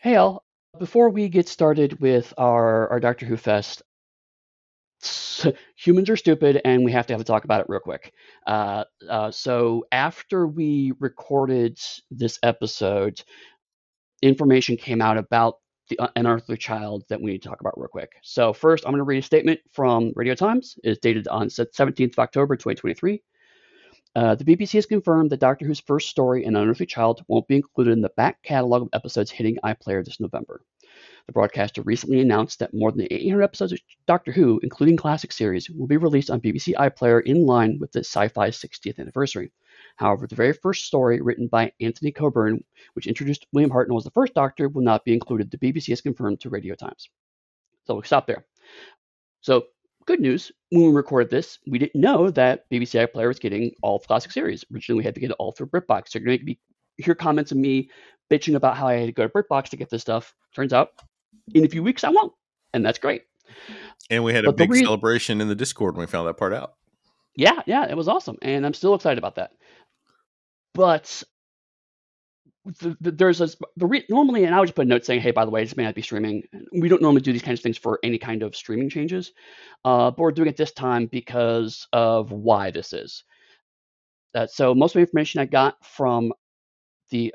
Hey, Al. Before we get started with our, our Doctor Who Fest, humans are stupid and we have to have a talk about it real quick. Uh, uh, so, after we recorded this episode, information came out about the uh, unearthly child that we need to talk about real quick. So, first, I'm going to read a statement from Radio Times. It's dated on 17th of October, 2023. Uh, the BBC has confirmed that Doctor Who's first story, An Unearthly Child, won't be included in the back catalogue of episodes hitting iPlayer this November. The broadcaster recently announced that more than 800 episodes of Doctor Who, including classic series, will be released on BBC iPlayer in line with the Sci-Fi 60th anniversary. However, the very first story, written by Anthony Coburn, which introduced William Hartnell as the first Doctor, will not be included. The BBC has confirmed to Radio Times. So we'll stop there. So good news, when we recorded this, we didn't know that BBC iPlayer was getting all of classic series. Originally, we had to get it all through BritBox. So you're going to be hear comments of me bitching about how I had to go to BritBox to get this stuff. Turns out, in a few weeks, I won't, and that's great. And we had a big celebration in the Discord when we found that part out. Yeah, yeah, it was awesome, and I'm still excited about that. But the, the, there's a the re, normally, and I would just put a note saying, "Hey, by the way, this may not be streaming." We don't normally do these kinds of things for any kind of streaming changes, uh, but we're doing it this time because of why this is. Uh, so most of the information I got from the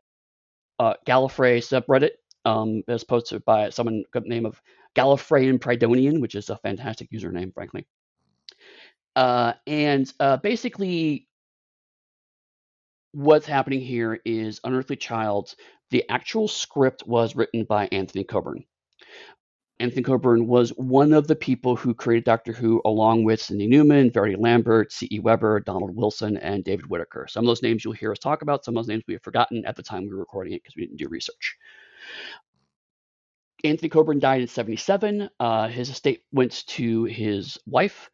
uh, Gallifrey subreddit, um, as posted by someone the name of Gallifreyan Prydonian, which is a fantastic username, frankly. Uh, and uh, basically, what's happening here is Unearthly Child, the actual script was written by Anthony Coburn. Anthony Coburn was one of the people who created Doctor Who, along with Sydney Newman, Verity Lambert, C.E. Webber, Donald Wilson, and David Whitaker. Some of those names you'll hear us talk about, some of those names we have forgotten at the time we were recording it because we didn't do research. Anthony Coburn died in 77. Uh, his estate went to his wife,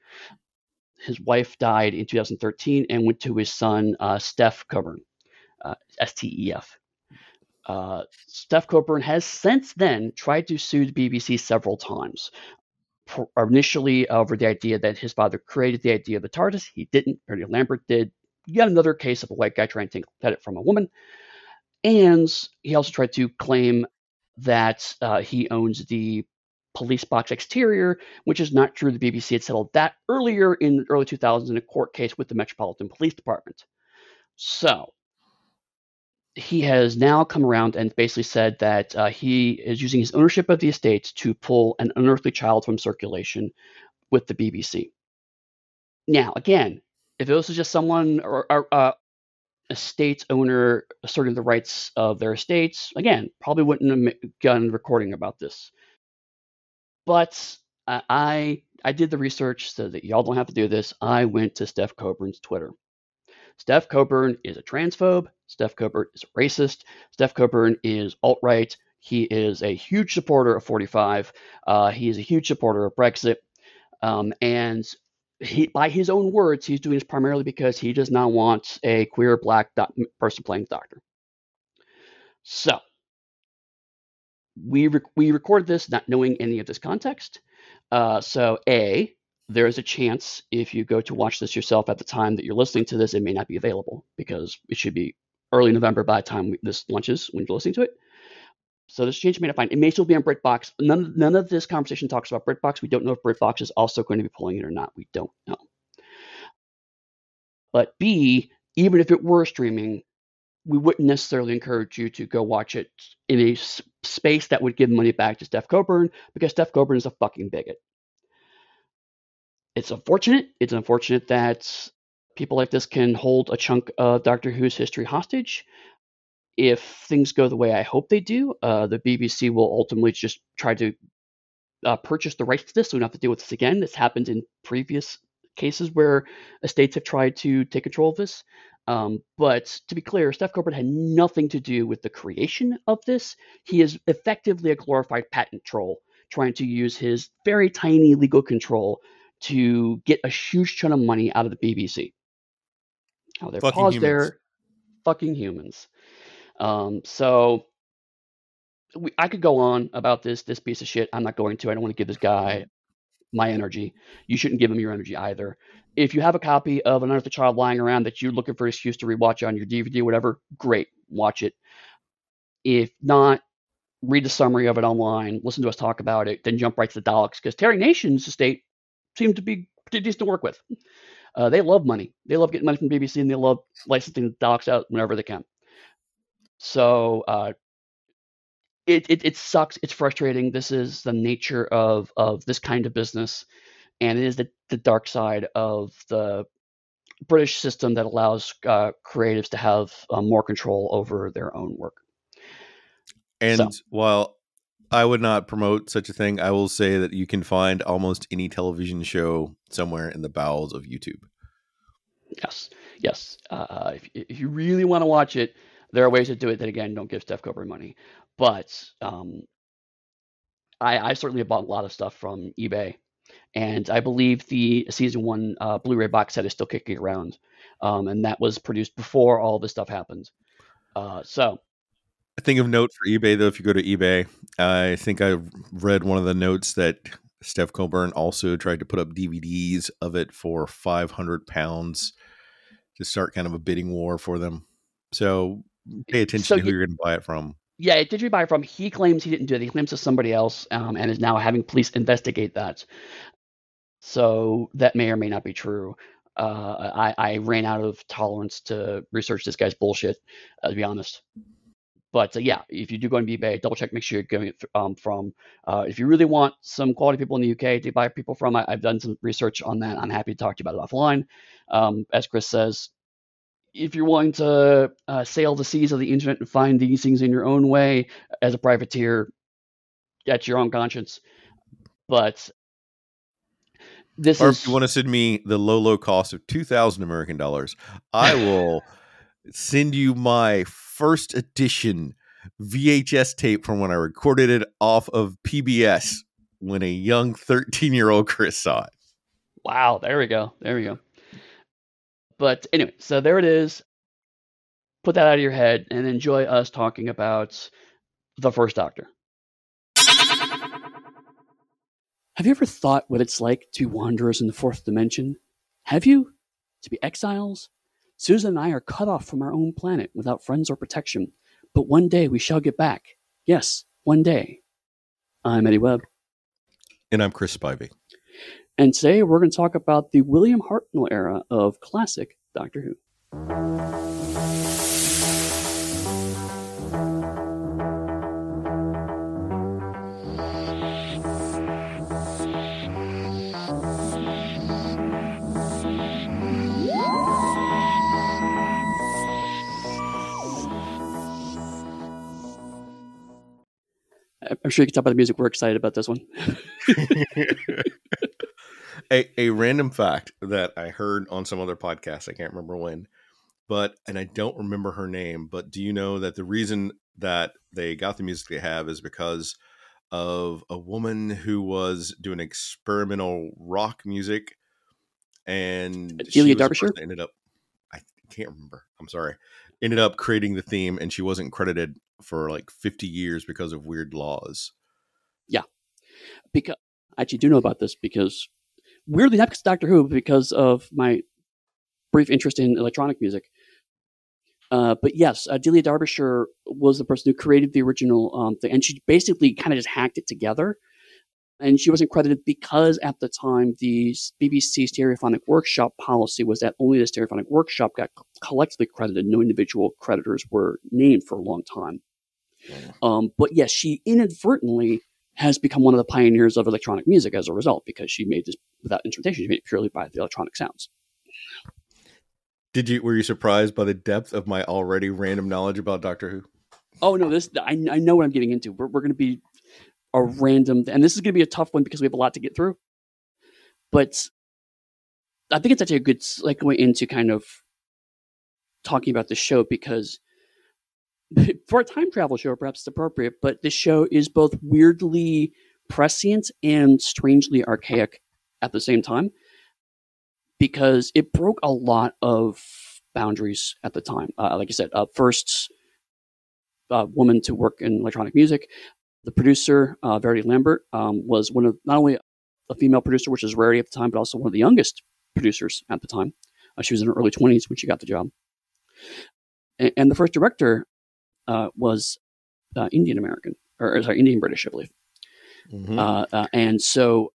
his wife died in 2013 and went to his son, uh, Stef Coburn, uh, S T E F. Uh, Stef Coburn has since then tried to sue the BBC several times. Initially, over the idea that his father created the idea of the TARDIS, he didn't. Ernie Lambert did. Yet another case of a white guy trying to take credit from a woman. And he also tried to claim that uh, he owns the police box exterior, which is not true. The BBC had settled that earlier in the early 2000s in a court case with the Metropolitan Police Department. So he has now come around and basically said that uh, he is using his ownership of the estate to pull an unearthly child from circulation with the BBC. Now, again, if this was just someone or, or uh, estate owner asserting the rights of their estates, again, probably wouldn't have begun recording about this. But I I did the research so that y'all don't have to do this. I went to Stef Coburn's Twitter. Stef Coburn is a transphobe. Stef Coburn is a racist. Stef Coburn is alt right. He is a huge supporter of 45. Uh, he is a huge supporter of Brexit. Um, and he, by his own words, he's doing this primarily because he does not want a queer black person playing the doctor. So, we we recorded this not knowing any of this context. Uh, so a there is a chance if you go to watch this yourself at the time that you're listening to this, it may not be available because it should be early November by the time this launches when you're listening to it. So this change may not find. It may still be on BritBox. None, none of this conversation talks about BritBox. We don't know if BritBox is also going to be pulling it or not. We don't know. But B, even if it were streaming, we wouldn't necessarily encourage you to go watch it in a space that would give money back to Stef Coburn because Stef Coburn is a fucking bigot. It's unfortunate. It's unfortunate that people like this can hold a chunk of Doctor Who's history hostage. If things go the way I hope they do, uh, the BBC will ultimately just try to uh, purchase the rights to this so we don't have to deal with this again. This happened in previous cases where estates have tried to take control of this. Um, but to be clear, Stef Coburn had nothing to do with the creation of this. He is effectively a glorified patent troll trying to use his very tiny legal control to get a huge chunk of money out of the BBC. Now, they pause humans. there. Fucking humans. Um, so we, I could go on about this this piece of shit. I'm not going to. I don't want to give this guy my energy. You shouldn't give them your energy either. If you have a copy of Another Child lying around that you're looking for an excuse to rewatch on your DVD, whatever, great, watch it. If not, read the summary of it online, listen to us talk about it, then jump right to the Daleks because Terry Nation's estate seemed to be pretty decent to work with. Uh, they love money. They love getting money from BBC and they love licensing the Daleks out whenever they can. So uh, it, it, it sucks. It's frustrating. This is the nature of of this kind of business, and it is the, the dark side of the British system that allows uh, creatives to have uh, more control over their own work. And so. while I would not promote such a thing, I will say that you can find almost any television show somewhere in the bowels of YouTube. Yes, yes. Uh, if, if you really want to watch it, there are ways to do it that again don't give Stef Coburn money. But um, I, I certainly bought a lot of stuff from eBay, and I believe the season one uh, Blu-ray box set is still kicking around, um, and that was produced before all this stuff happened. Uh, so a thing of note for eBay, though, if you go to eBay, I think I read one of the notes that Stef Coburn also tried to put up DVDs of it for 500 pounds to start kind of a bidding war for them. So pay attention so to who you, are going to buy it from. Yeah, it did you buy it from? He claims he didn't do it. He claims it's somebody else um, and is now having police investigate that. So that may or may not be true. Uh, I, I, ran out of tolerance to research this guy's bullshit, uh, to be honest. But uh, yeah, if you do go on eBay, double check, make sure you're going it um, from. Uh, if you really want some quality people in the UK to buy people from, I, have done some research on that. I'm happy to talk to you about it offline. Um, as Chris says, if you're willing to uh, sail the seas of the internet and find these things in your own way as a privateer, that's your own conscience. But this or is. if you want to send me the low, low cost of 2,000 American dollars, I will send you my first edition VHS tape from when I recorded it off of PBS when a young 13 year old Chris saw it. Wow, there we go. There we go. But anyway, so there it is. Put that out of your head and enjoy us talking about the first Doctor. Have you ever thought what it's like to be wanderers in the fourth dimension? Have you? To be exiles? Susan and I are cut off from our own planet without friends or protection. But one day we shall get back. Yes, one day. I'm Eddy Webb. And I'm Chris Spivey. And today we're going to talk about the William Hartnell era of classic Doctor Who. I'm sure you can tell by the music we're excited about this one. a, a random fact that I heard on some other podcast, I can't remember when, but and I don't remember her name, but do you know that the reason that they got the music they have is because of a woman who was doing experimental rock music and uh, Delia Derbyshire ended up I can't remember. I'm sorry. Ended up creating the theme and she wasn't credited for like 50 years because of weird laws. Yeah. Because I actually do know about this because weirdly not because Doctor Who, because of my brief interest in electronic music. Uh, but yes, uh, Delia Derbyshire was the person who created the original um, thing, and she basically kind of just hacked it together. And she wasn't credited because at the time the BBC Stereophonic Workshop policy was that only the Stereophonic Workshop got collectively credited. No individual creditors were named for a long time. Um, but yes, she inadvertently has become one of the pioneers of electronic music as a result because she made this without instrumentation. She made it purely by the electronic sounds. Did you were you surprised by the depth of my already random knowledge about Doctor Who? Oh no, this I, I know what I'm getting into. We're we're going to be a random, and this is going to be a tough one because we have a lot to get through. But I think it's actually a good segue into kind of talking about the show because for a time travel show, perhaps it's appropriate, but this show is both weirdly prescient and strangely archaic at the same time because it broke a lot of boundaries at the time. Uh, like I said, uh, first uh, woman to work in electronic music. The producer, uh, Verity Lambert, um, was one of not only a female producer, which is rarity at the time, but also one of the youngest producers at the time. Uh, she was in her early 20s when she got the job. And, and the first director uh, was uh, Indian American or sorry Indian British, I believe. Mhm. Uh, uh, and so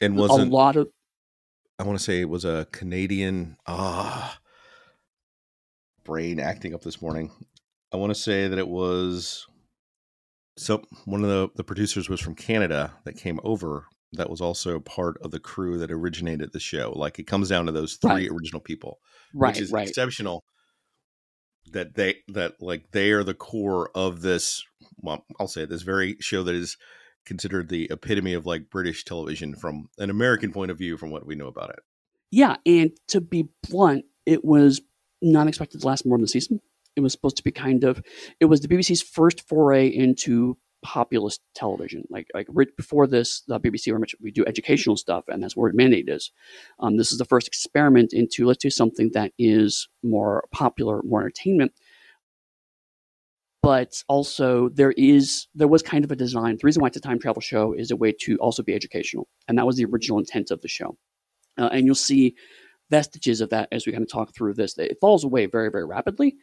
and was a lot of I want to say it was a Canadian ah brain acting up this morning. I want to say that it was so one of the the producers was from Canada that came over that was also part of the crew that originated the show. Like it comes down to those three Right. original people, right, which is right, exceptional that they that like they are the core of this well I'll say it, this very show that is considered the epitome of like British television from an American point of view from what we know about it. yeah. And to be blunt, it was not expected to last more than a season. It was supposed to be kind of it was the BBC's first foray into populist television. Like like right before this, the BBC much we do educational stuff, and that's where mandate is. Um, this is the first experiment into let's do something that is more popular, more entertainment. But also there is there was kind of a design. The reason why it's a time travel show is a way to also be educational, and that was the original intent of the show. Uh, and you'll see vestiges of that as we kind of talk through this. It falls away very very rapidly,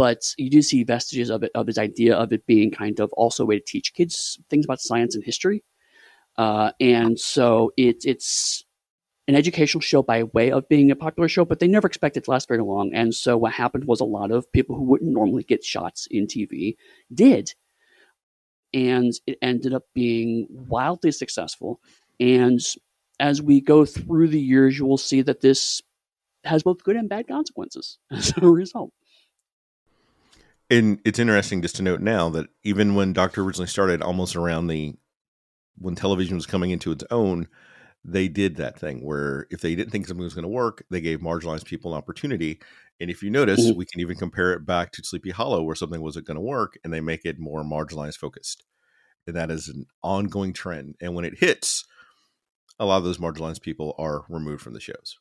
but you do see vestiges of it of his idea of it being kind of also a way to teach kids things about science and history. Uh, and so it, it's an educational show by way of being a popular show, but they never expect it to last very long. And so what happened was a lot of people who wouldn't normally get shots in TV did. And it ended up being wildly successful. And as we go through the years, you will see that this has both good and bad consequences as a result. And it's interesting just to note now that even when Doctor originally started, almost around the when television was coming into its own, they did that thing where if they didn't think something was going to work, they gave marginalized people an opportunity. And if you notice, Mhm. we can even compare it back to Sleepy Hollow, where something wasn't going to work, and they make it more marginalized focused. And that is an ongoing trend. And when it hits, a lot of those marginalized people are removed from the shows,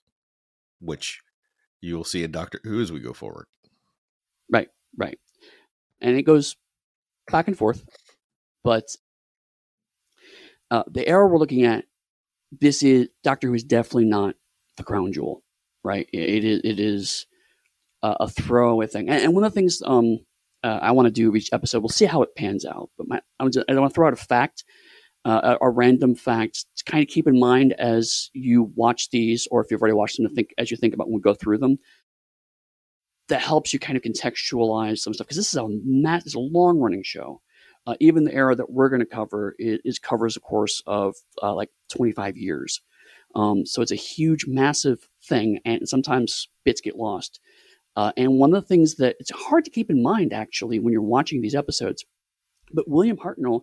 which you will see in Doctor Who as we go forward. Right, right. And it goes back and forth. But uh, the era we're looking at, this is Doctor Who is definitely not the crown jewel, right? It, it is it is a, a throwaway thing. And, and one of the things um, uh, I want to do each episode, we'll see how it pans out. But my, I want to throw out a fact, uh, a, a random fact to kind of keep in mind as you watch these, or if you've already watched them, to think as you think about when we go through them that helps you kind of contextualize some stuff because this is a mass, it's a long running show. Uh, even the era that we're going to cover is, is covers a course of uh, like 25 years. Um, so it's a huge, massive thing, and sometimes bits get lost. Uh, and one of the things that it's hard to keep in mind actually when you're watching these episodes, but William Hartnell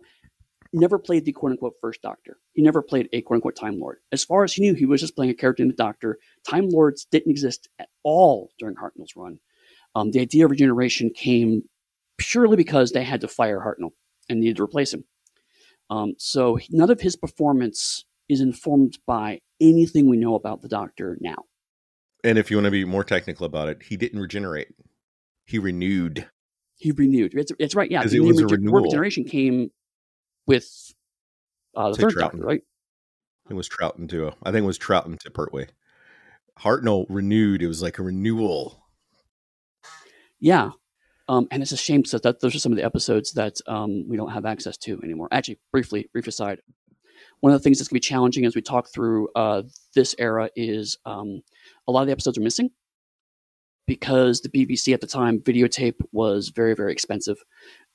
never played the quote unquote first Doctor. He never played a quote unquote Time Lord. As far as he knew, he was just playing a character in the Doctor. Time Lords didn't exist at all during Hartnell's run. Um, the idea of regeneration came purely because they had to fire Hartnell and needed to replace him. Um, so none of his performance is informed by anything we know about the Doctor now. And if you want to be more technical about it, he didn't regenerate. He renewed. He renewed. It's, it's right. Yeah, the it was a rege- word renewal. regeneration came with uh, the third. Doctor, right? It was Troughton too. I think it was Troughton to Pertwee. Hartnell renewed. It was like a renewal. Yeah. Um, and it's a shame because that those are some of the episodes that um, we don't have access to anymore. Actually, briefly, brief aside, one of the things that's going to be challenging as we talk through uh, this era is um, a lot of the episodes are missing because the BBC at the time videotape was very very expensive,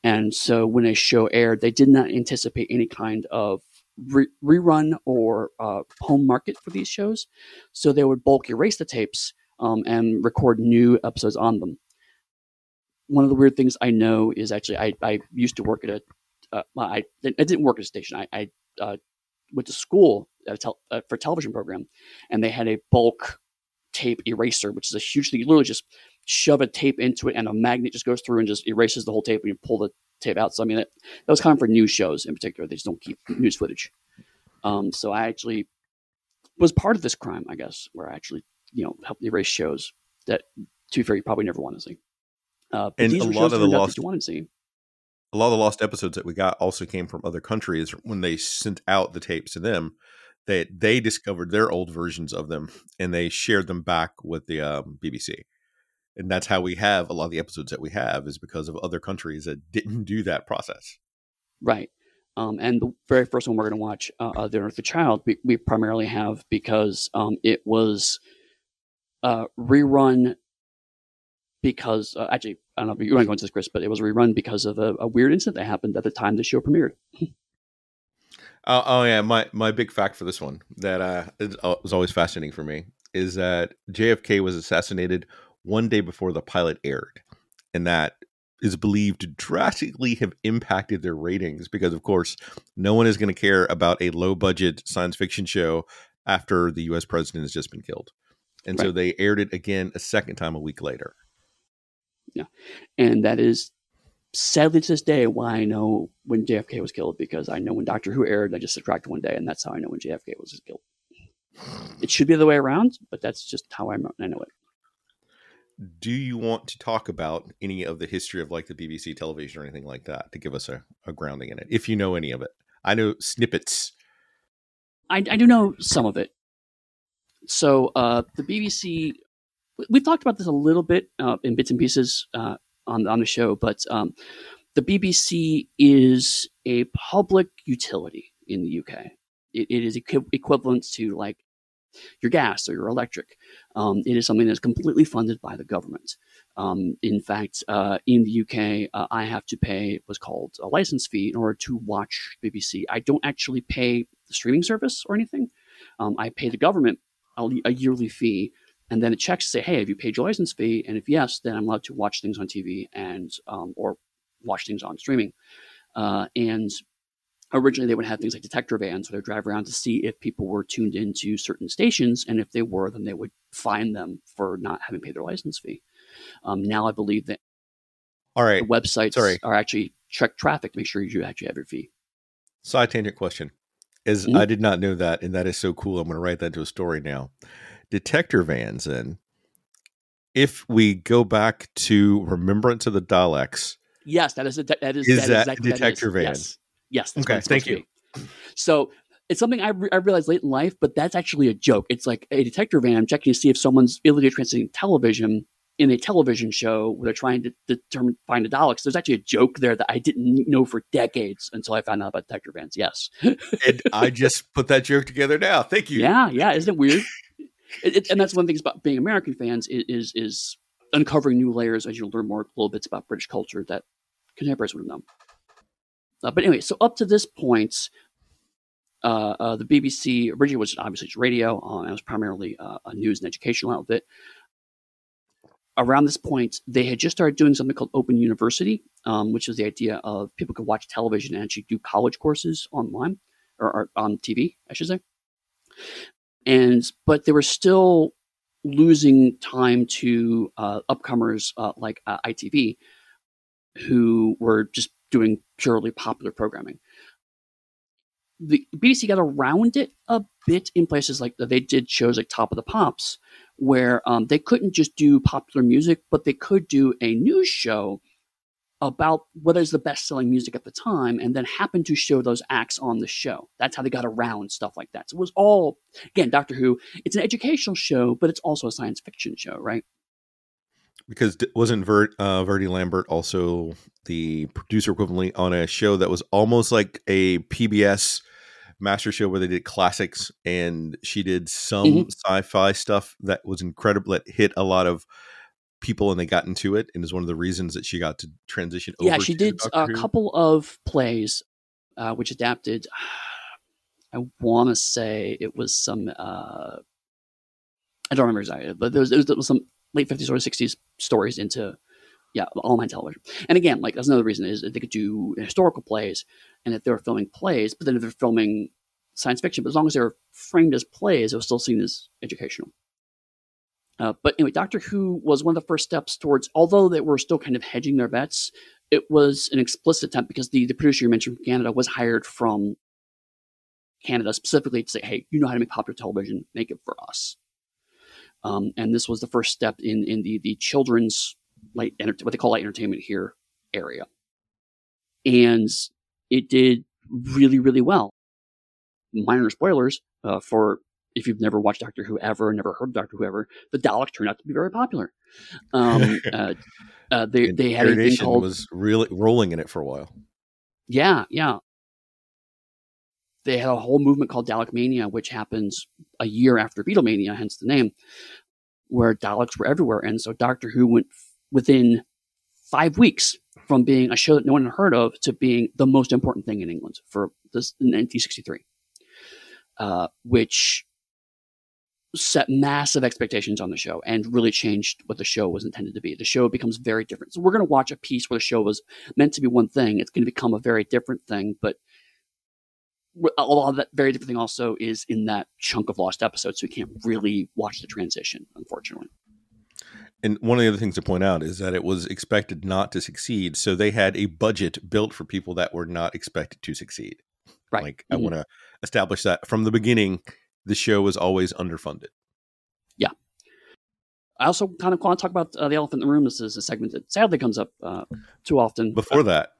and so when a show aired, they did not anticipate any kind of re- rerun or uh, home market for these shows, so they would bulk erase the tapes um, and record new episodes on them one of the weird things I know is actually I, I used to work at a uh, I I didn't work at a station. I, I uh, went to school tel- uh, for a television program, and they had a bulk tape eraser, which is a huge thing. You literally just shove a tape into it, and a magnet just goes through and just erases the whole tape, and you pull the tape out. So I mean, that, that was common for news shows in particular. They just don't keep news footage. Um, so I actually was part of this crime, I guess, where I actually you know helped erase shows that, to be fair, you probably never want to see. Uh, And a lot of the lost- that you wanted to see. A lot of the lost episodes that we got also came from other countries when they sent out the tapes to them. They they discovered their old versions of them and they shared them back with the um, BBC. and that's how we have a lot of the episodes that we have is because of other countries that didn't do that process. Right. Um, and the very first one we're going to watch, uh, uh, The Earth the Child, we, we, primarily have because um, it was uh, rerun because, uh, actually, I don't know if you want to go into this, Chris, but it was rerun because of a, a weird incident that happened at the time the show premiered. oh, oh, yeah. My, my big fact for this one that uh, uh, was always fascinating for me is that JFK was assassinated one day before the pilot aired. And that is believed to drastically have impacted their ratings because, of course, no one is going to care about a low budget science fiction show after the US president has just been killed. And right. so they aired it again a second time a week later. Yeah. And that is sadly to this day why I know when JFK was killed because I know when Doctor Who aired, I just subtracted one day, and that's how I know when JFK was killed. It should be the way around, but that's just how I know it do you want to talk about any of the history of like the BBC television or anything like that to give us a, a grounding in it, if you know any of it? I know snippets. I, I do know some of it. So uh, the BBC, we've talked about this a little bit uh, in bits and pieces uh, on on the show, but um, the BBC is a public utility in the UK. it, it is equi- equivalent to like your gas or your electric. Um, it is something that's completely funded by the government. Um, in fact, uh, in the UK, uh, I have to pay what's called a license fee in order to watch BBC. I don't actually pay the streaming service or anything. Um, I pay the government a, a, yearly fee, and then it checks to say, "Hey, have you paid your license fee?" And if yes, then I'm allowed to watch things on TV and um, or watch things on streaming. Uh, and originally they would have things like detector vans where they drive around to see if people were tuned into certain stations and if they were then they would fine them for not having paid their license fee um, now i believe that all right websites Sorry. are actually check traffic to make sure you actually have your fee side tangent question is mm-hmm. i did not know that and that is so cool i'm going to write that into a story now detector vans and if we go back to remembrance of the daleks yes that is a, that is, is that, that exactly detector van yes. Yes. okay. Thank you. So it's something I, re- I realized late in life, but that's actually a joke. It's like a detector van. I'm checking to see if someone's illegally transmitting television in a television show where they're trying to determine find a Daleks. There's actually a joke there that I didn't know for decades until I found out about detector vans. Yes, and I just put that joke together now. Thank you. Yeah, yeah, isn't it weird? It, it, and that's one of the things about being American fans is, is, is uncovering new layers as you learn more little bits about British culture that contemporaries would have known. Uh, but anyway, so up to this point, uh, uh, the BBC originally was obviously just radio. Uh, it was primarily uh, a news and educational outfit. Around this point, they had just started doing something called Open University, um, which was the idea of people could watch television and actually do college courses online or, or on TV, I should say. And but they were still losing time to uh, upcomers uh, like ITV, who were just doing purely popular programming. The BBC got around it a bit in places like they did shows like Top of the Pops, where um, they couldn't just do popular music, but they could do a news show about what is the best selling music at the time and then happen to show those acts on the show. That's how they got around stuff like that. So it was all, again, Doctor Who, it's an educational show, but it's also a science fiction show, right? because wasn't Vert, uh, Verity Lambert also the producer equivalently on a show that was almost like a PBS master show where they did classics and she did some mm-hmm. sci-fi stuff that was incredible that hit a lot of people and they got into it and is one of the reasons that she got to transition over. yeah she did a couple of plays uh, which adapted i want to say it was some uh, i don't remember exactly but there was, there was some late 50s or 60s stories into yeah all my television and again like that's another reason is they could do historical plays and if they were filming plays but then if they're filming science fiction but as long as they're framed as plays it was still seen as educational uh, but anyway doctor who was one of the first steps towards although they were still kind of hedging their bets it was an explicit attempt because the, the producer you mentioned from canada was hired from canada specifically to say hey you know how to make popular television make it for us um, and this was the first step in in the the children's light what they call light entertainment here area, and it did really really well. Minor spoilers uh, for if you've never watched Doctor Who ever, never heard of Doctor Who ever, the Daleks turned out to be very popular. Um, uh, uh, they And they had a thing called was really rolling in it for a while. yeah yeah. They had a whole movement called Dalek Mania, which happens a year after Beatlemania, hence the name, where Daleks were everywhere, and so Doctor Who went f- within five weeks from being a show that no one had heard of to being the most important thing in England for this in 1963, uh, which set massive expectations on the show and really changed what the show was intended to be. The show becomes very different. So we're going to watch a piece where the show was meant to be one thing. It's going to become a very different thing, but a lot of that very different thing also is in that chunk of lost episodes. So we can't really watch the transition, unfortunately. And one of the other things to point out is that it was expected not to succeed. So they had a budget built for people that were not expected to succeed. Right. Like, I Mhm. want to establish that from the beginning, the show was always underfunded. Yeah. I also kind of want to talk about uh, the elephant in the room. This is a segment that sadly comes up uh, too often. Before that,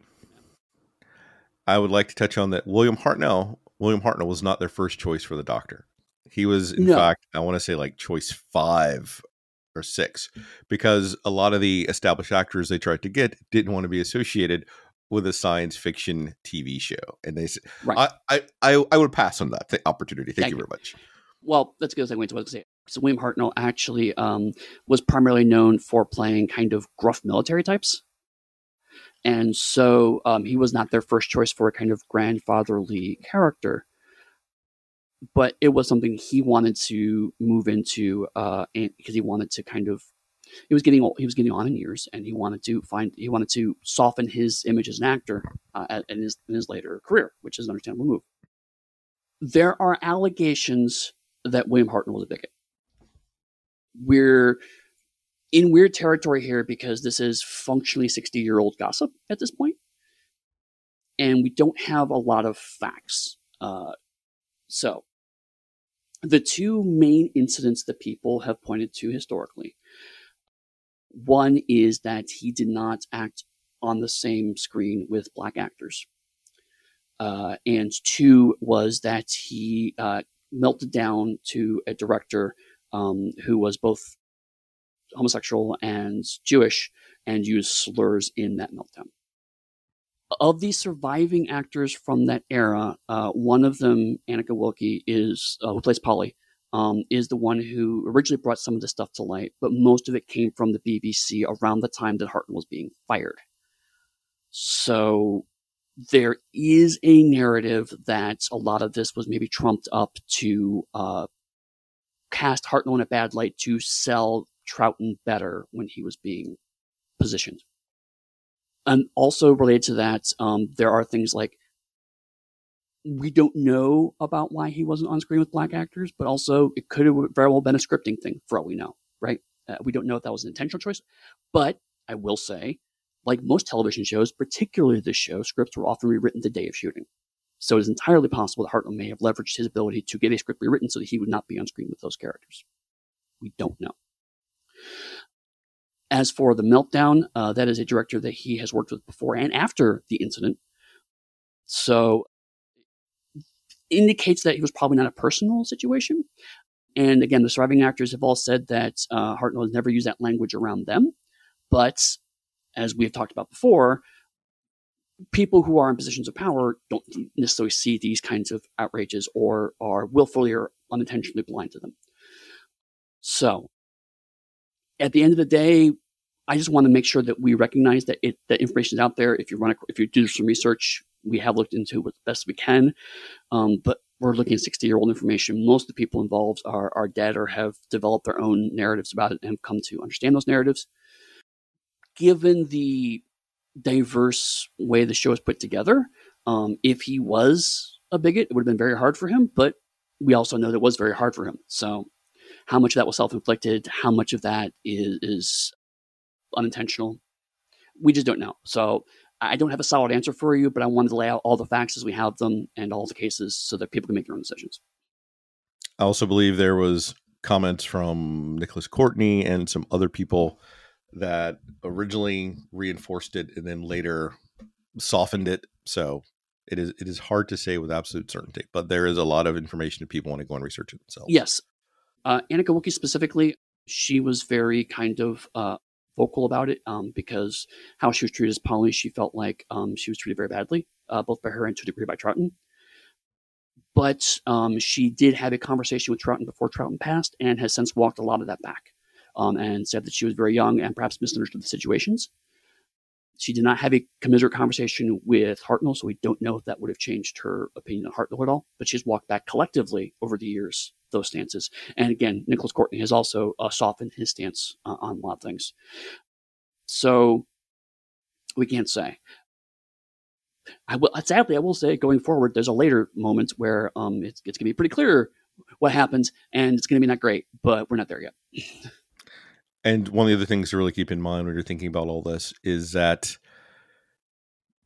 I would like to touch on that William Hartnell. William Hartnell was not their first choice for the Doctor. He was, in No. fact, I want to say like choice five or six, because a lot of the established actors they tried to get didn't want to be associated with a science fiction TV show, and they said, Right. I, I, I, would pass on that th- opportunity. Thank Thank you very much. well, that's a good segue into what I was going to say. So William Hartnell actually um, was primarily known for playing kind of gruff military types. And so um, he was not their first choice for a kind of grandfatherly character. But it was something he wanted to move into uh, and, because he wanted to kind of he was getting old, he was getting on in years, and he wanted to find he wanted to soften his image as an actor uh, in his in his later career, which is an understandable move. There are allegations that William Hartnell was a bigot. We're in weird territory here because this is functionally 60 year old gossip at this point, and we don't have a lot of facts. Uh, so, the two main incidents that people have pointed to historically one is that he did not act on the same screen with black actors. Uh, and two was that he uh, melted down to a director um, who was both homosexual and Jewish and used slurs in that meltdown. Of the surviving actors from that era, uh, one of them, Anneke Wills, is uh, who plays Polly, um, is the one who originally brought some of this stuff to light, but most of it came from the BBC around the time that Hartnell was being fired. So there is a narrative that a lot of this was maybe trumped up to uh, cast Hartnell in a bad light to sell Troughton better when he was being positioned. And also related to that, um, there are things like we don't know about why he wasn't on screen with black actors, but also it could have very well been a scripting thing for all we know, right? Uh, we don't know if that was an intentional choice, but I will say, like most television shows, particularly this show, scripts were often rewritten the day of shooting. So it is entirely possible that Hartnell may have leveraged his ability to get a script rewritten so that he would not be on screen with those characters. We don't know. As for the meltdown, uh, that is a director that he has worked with before and after the incident. So indicates that he was probably not a personal situation. And again, the surviving actors have all said that uh, Hartnell has never used that language around them. But as we have talked about before, people who are in positions of power don't necessarily see these kinds of outrages or are willfully or unintentionally blind to them. So, at the end of the day, I just want to make sure that we recognize that it that information is out there. If you run, if you do some research, we have looked into as best we can. Um, but we're looking at 60 year old information. Most of the people involved are, are dead or have developed their own narratives about it and have come to understand those narratives. Given the diverse way the show is put together, um, if he was a bigot, it would have been very hard for him. But we also know that it was very hard for him. So, how much of that was self inflicted? How much of that is, is unintentional? We just don't know. So, I don't have a solid answer for you, but I wanted to lay out all the facts as we have them and all the cases so that people can make their own decisions. I also believe there was comments from Nicholas Courtney and some other people that originally reinforced it and then later softened it. So It is it is hard to say with absolute certainty, but there is a lot of information that people want to go and research it themselves. Yes, uh, Anneke Wills specifically, she was very kind of uh, vocal about it um, because how she was treated as Polly, she felt like um, she was treated very badly, uh, both by her and to a degree by Troughton. But um, she did have a conversation with Troughton before Troughton passed and has since walked a lot of that back um, and said that she was very young and perhaps misunderstood the situations. She did not have a commiserate conversation with Hartnell, so we don't know if that would have changed her opinion of Hartnell at all. But she's walked back collectively over the years those stances. And again, Nicholas Courtney has also uh, softened his stance uh, on a lot of things. So we can't say. I will, sadly, I will say going forward, there's a later moment where um, it's, it's going to be pretty clear what happens, and it's going to be not great, but we're not there yet. and one of the other things to really keep in mind when you're thinking about all this is that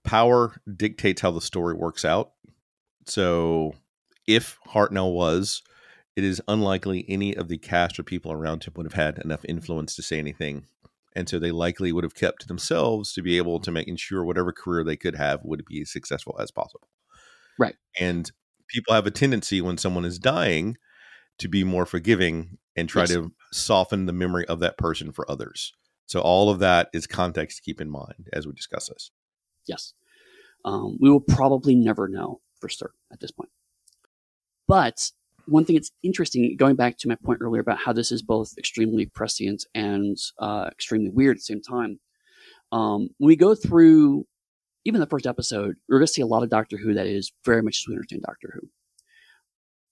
power dictates how the story works out. So if Hartnell was, it is unlikely any of the cast or people around him would have had enough influence to say anything and so they likely would have kept to themselves to be able to make ensure whatever career they could have would be as successful as possible. Right. And people have a tendency when someone is dying to be more forgiving and try yes. to soften the memory of that person for others. So all of that is context to keep in mind as we discuss this. Yes. Um, we will probably never know for certain at this point. But one thing that's interesting, going back to my point earlier about how this is both extremely prescient and uh, extremely weird at the same time. Um, when we go through even the first episode, we're going to see a lot of Doctor Who that is very much as we understand Doctor Who.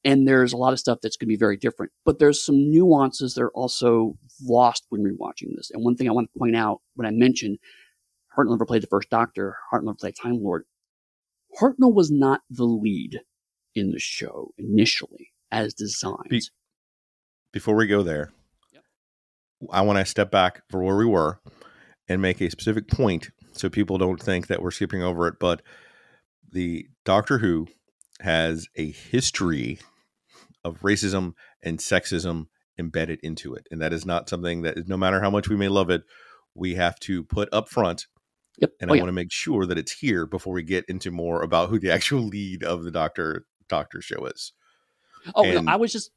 And there's a lot of stuff that's going to be very different, but there's some nuances that are also lost when rewatching this. And one thing I want to point out when I mentioned Hartnell never played the first Doctor, Hartnell never played Time Lord. Hartnell was not the lead in the show initially as designed. Be- before we go there, yep. I want to step back for where we were and make a specific point so people don't think that we're skipping over it. But the Doctor Who has a history of racism and sexism embedded into it. And that is not something that, no matter how much we may love it, we have to put up front. Yep. And oh, I yeah. want to make sure that it's here before we get into more about who the actual lead of the Doctor Doctor show is. Oh, and, no, I was just.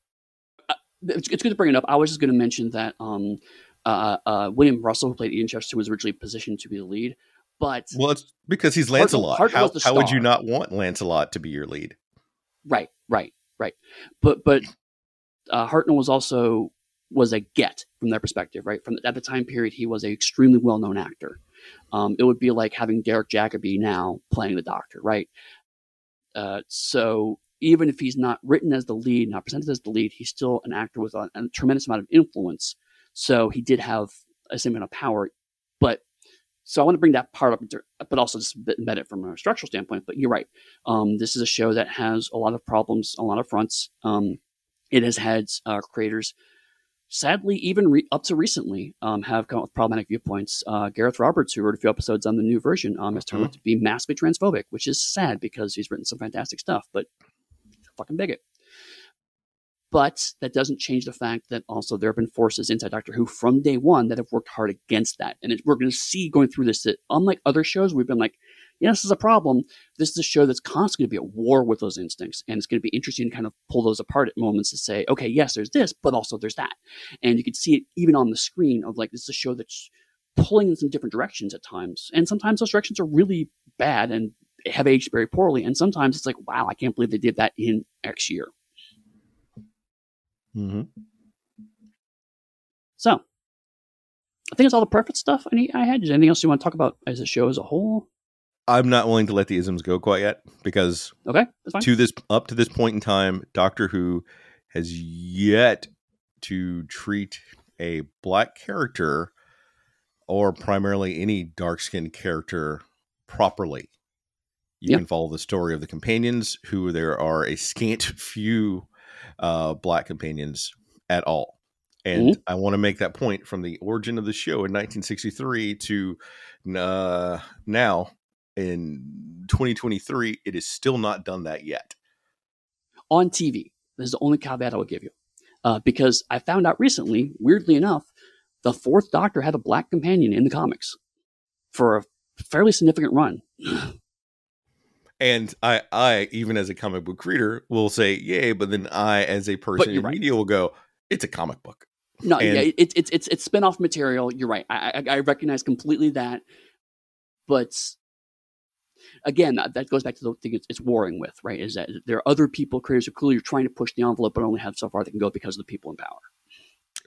Uh, it's, it's, good to bring it up. I was just going to mention that um, uh, uh, William Russell, who played Ian Chesterton, was originally positioned to be the lead, but well, it's because he's Lancelot. Hartnell, Hartnell how, how would you not want Lancelot to be your lead? Right, right, right. But but uh, Hartnell was also was a get from their perspective, right? From the, at the time period, he was an extremely well known actor. Um, it would be like having Derek Jacobi now playing the Doctor, right? Uh, so even if he's not written as the lead, not presented as the lead, he's still an actor with a, a tremendous amount of influence. So he did have a same amount of power. But so I want to bring that part up, but also just embed it from a structural standpoint. But you're right. Um, this is a show that has a lot of problems, a lot of fronts. Um, it has had uh, creators, sadly, even re- up to recently, um, have come up with problematic viewpoints. Uh, Gareth Roberts, who wrote a few episodes on the new version, um, has turned mm-hmm. out to be massively transphobic, which is sad because he's written some fantastic stuff. But fucking bigot. But that doesn't change the fact that also there have been forces inside Doctor Who from day one that have worked hard against that. And we're going to see going through this that, unlike other shows, we've been like, yeah, this is a problem. This is a show that's constantly going to be at war with those instincts. And it's going to be interesting to kind of pull those apart at moments to say, okay, yes, there's this, but also there's that. And you can see it even on the screen of like, this is a show that's pulling in some different directions at times. And sometimes those directions are really bad and have aged very poorly. And sometimes it's like, wow, I can't believe they did that in X year. Mm-hmm. So, I think it's all the perfect stuff I need. I had. Is anything else you want to talk about as a show as a whole? I'm not willing to let the isms go quite yet because okay, to this up to this point in time, Doctor Who has yet to treat a black character or primarily any dark skinned character properly. You can follow the story of the companions, who there are a scant few uh, black companions at all. And mm-hmm. I want to make that point from the origin of the show in 1963 to uh, now in 2023, it is still not done that yet. On TV, this is the only caveat I will give you. Uh, because I found out recently, weirdly enough, the fourth Doctor had a black companion in the comics for a fairly significant run. And I, I even as a comic book reader, will say yay, but then I, as a person in right. media, will go, it's a comic book. No, And- yeah, it's it's it's it's spin-off material. You're right. I, I I recognize completely that, but again, that, goes back to the thing it's, it's warring with, right? Is that there are other people, creators who clearly are trying to push the envelope, but only have so far they can go because of the people in power.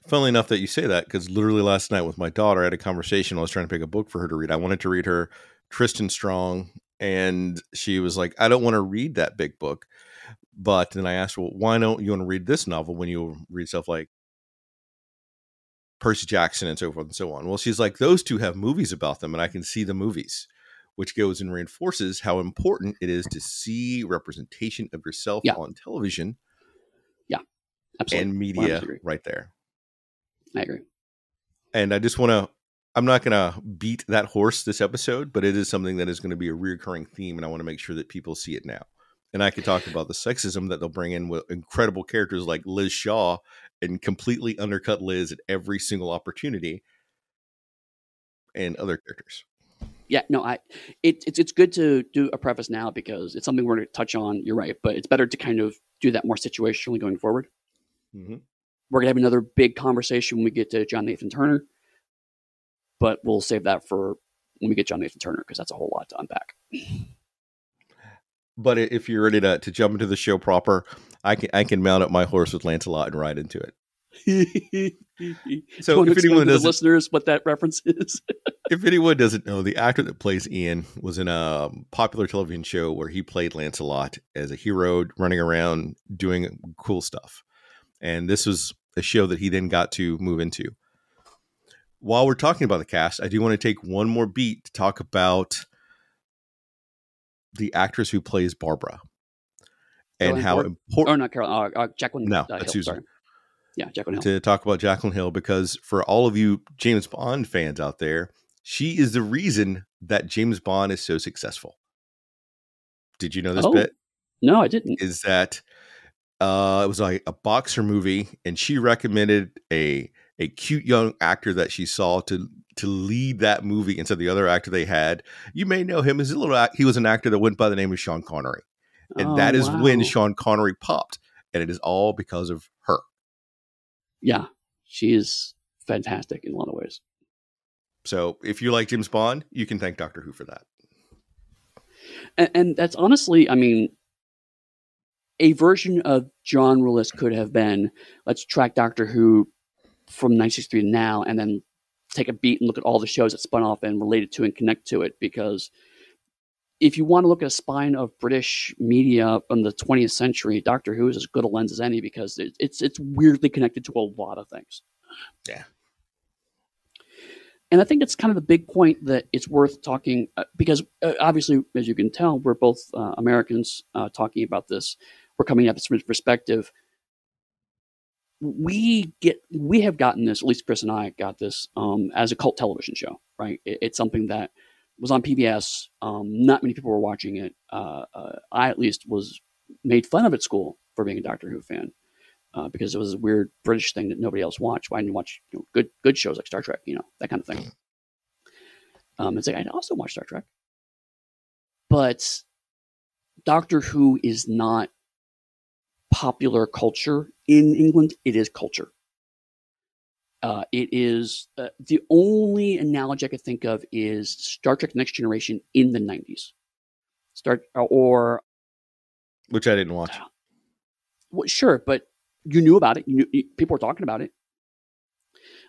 Funnily enough that you say that, because literally last night with my daughter, I had a conversation. I was trying to pick a book for her to read. I wanted to read her Tristan Strong, and she was like, I don't want to read that big book. But then I asked, well, why don't you want to read this novel when you read stuff like Percy Jackson and so forth and so on? Well, she's like, those two have movies about them, and I can see the movies, which goes and reinforces how important it is to see representation of yourself Yeah. on television Yeah, Absolutely, and media 100% right there. I agree. and I just want to. I'm not going to beat that horse this episode, but it is something that is going to be a reoccurring theme, and I want to make sure that people see it now. And I could talk about the sexism that they'll bring in with incredible characters like Liz Shaw and completely undercut Liz at every single opportunity, and other characters. Yeah, no, I it, it's it's good to do a preface now because it's something we're going to touch on. You're right, but it's better to kind of do that more situationally going forward. Mm-hmm. We're gonna have another big conversation when we get to John Nathan Turner, but we'll save that for when we get John Nathan Turner because that's a whole lot to unpack. But if you're ready to, to jump into the show proper, I can I can mount up my horse with Lancelot and ride into it. so, if anyone the doesn't- listeners what that reference is, if anyone doesn't know, the actor that plays Ian was in a um, popular television show where he played Lancelot as a hero running around doing cool stuff. And this was a show that he then got to move into. While we're talking about the cast, I do want to take one more beat to talk about the actress who plays Barbara and Caroline how Ford? important or not Carol, uh, uh, Jacqueline. No, uh, that's Hill, Susan. sorry. Yeah, Jacqueline Hill. to talk about Jacqueline Hill because for all of you James Bond fans out there, she is the reason that James Bond is so successful. Did you know this Oh. bit? No, I didn't. Is that uh, it was like a boxer movie, and she recommended a a cute young actor that she saw to to lead that movie instead of the other actor they had. You may know him as a little. He was an actor that went by the name of Sean Connery, and Oh, that is when. Sean Connery popped, and it is all because of her. Yeah, she is fantastic in a lot of ways. So if you like James Bond, you can thank Doctor Who for that. and, and that's honestly, I mean, a version of John Willis could have been let's track Doctor Who from 1963 to now, and then take a beat and look at all the shows that spun off and related to and connect to it. Because if you want to look at a spine of British media from the 20th century, Doctor Who is as good a lens as any because it's it's weirdly connected to a lot of things. Yeah. And I think it's kind of the big point that it's worth talking uh, because uh, obviously, as you can tell, we're both uh, Americans uh, talking about this. We're coming at this from a perspective. We get we have gotten this. At least Chris and I got this um, as a cult television show. Right? It, it's something that was on PBS. Um, not many people were watching it. Uh, uh, I at least was made fun of at school for being a Doctor Who fan uh, because it was a weird British thing that nobody else watched. Why didn't you watch you know, good good shows like Star Trek? You know that kind of thing. Um, it's like I also watch Star Trek, but Doctor Who is not popular culture in England. It is culture. Uh, it is uh, the only analogy I could think of is Star Trek: Next Generation in the '90s. Start or which I didn't watch. well, sure, but you knew about it. You knew, you- people were talking about it.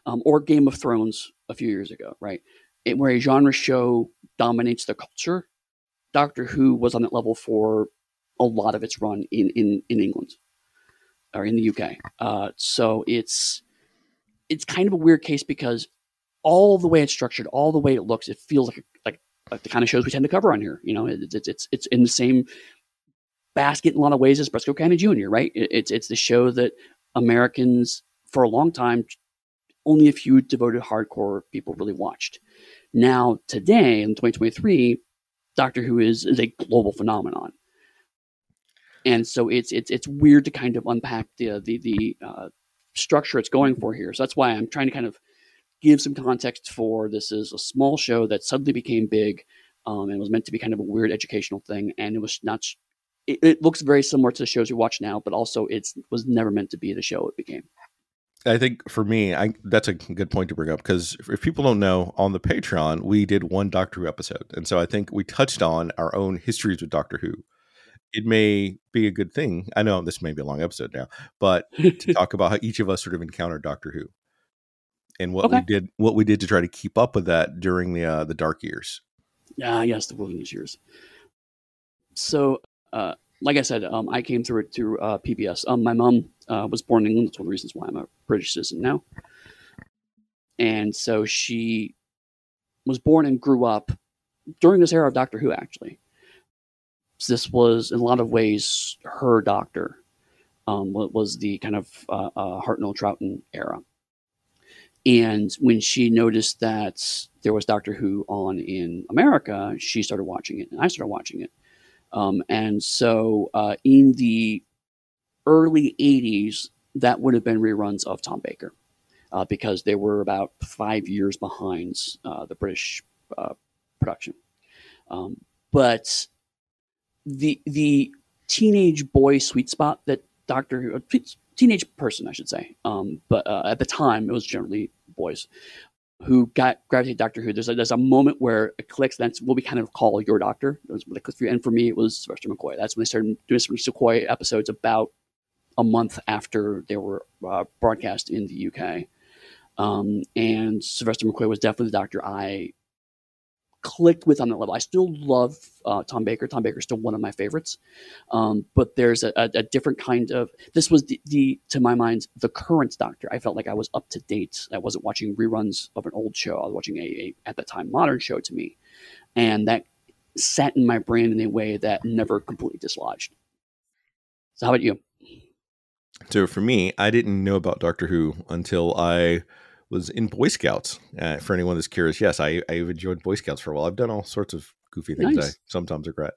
Um, or Game of Thrones a few years ago, right? It, where a genre show dominates the culture. Doctor Who was on that level for a lot of its run in in, in England or in the UK. Uh, so it's it's kind of a weird case because all the way it's structured, all the way it looks, it feels like like like the kind of shows we tend to cover on here. You know, it's it's it's, it's in the same basket in a lot of ways as Brisco County Jr. Right? It, it's it's the show that Americans for a long time only a few devoted hardcore people really watched. Now today in 2023, Doctor Who is is a global phenomenon, and so it's it's it's weird to kind of unpack the the the uh, structure it's going for here. So that's why I'm trying to kind of give some context for this is a small show that suddenly became big Um, and was meant to be kind of a weird educational thing, and it was not. It, it looks very similar to the shows we watch now, but also it's was never meant to be the show it became. I think for me, I that's a good point to bring up because if people don't know, on the Patreon we did one Doctor Who episode, and so I think we touched on our own histories with Doctor Who. It may be a good thing. I know this may be a long episode now, but to talk about how each of us sort of encountered Doctor Who and what Okay. we did, what we did to try to keep up with that during the uh, the dark years. Ah, yes, the wilderness years. So, uh, like I said, um, I came through it through uh, PBS. Um, my mom uh, was born in England. That's one of the reasons why I'm a British citizen now. And so she was born and grew up during this era of Doctor Who, actually. This was, in a lot of ways, her doctor. Um, what was the kind of uh, uh, Hartnell Troughton era. And when she noticed that there was Doctor Who on in America, she started watching it, and I started watching it. Um, and so uh, in the early 80s, that would have been reruns of Tom Baker uh, because they were about five years behind uh, the British uh, production. Um, but the the teenage boy sweet spot that Doctor Who, teenage person, I should say, um, but uh, at the time it was generally boys who got gravitated Doctor Who. There's a, there's a moment where it clicks. That's what we kind of call your Doctor. It for you. And for me, it was Sylvester McCoy. That's when they started doing some McCoy episodes about a month after they were uh, broadcast in the UK. Um, and Sylvester McCoy was definitely the Doctor I clicked with on that level. I still love uh, Tom Baker. Tom Baker's still one of my favorites. Um, but there's a, a, different kind of. This was the, the, to my mind, the current Doctor. I felt like I was up to date. I wasn't watching reruns of an old show. I was watching a, a at the time modern show to me, and that sat in my brain in a way that never completely dislodged. So how about you? So for me, I didn't know about Doctor Who until I was in Boy Scouts. Uh, for anyone that's curious, yes, I, I've enjoyed Boy Scouts for a while. I've done all sorts of goofy things I sometimes regret.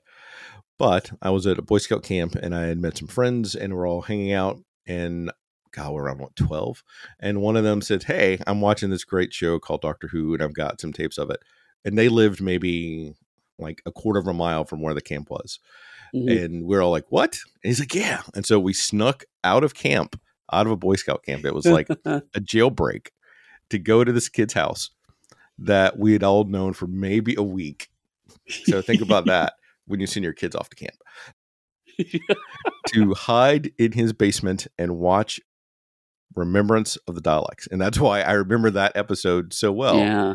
But I was at a Boy Scout camp and I had met some friends and we're all hanging out and God, we're around what, 12? And one of them said, Hey, I'm watching this great show called Doctor Who and I've got some tapes of it. And they lived maybe like a quarter of a mile from where the camp was. Mhm. And we're all like, What? And he's like, Yeah. And so we snuck out of camp, out of a Boy Scout camp. It was like a jailbreak to go to this kid's house that we had all known for maybe a week. So think about that when you send your kids off to camp to hide in his basement and watch Remembrance of the Daleks. And that's why I remember that episode so well. yeah.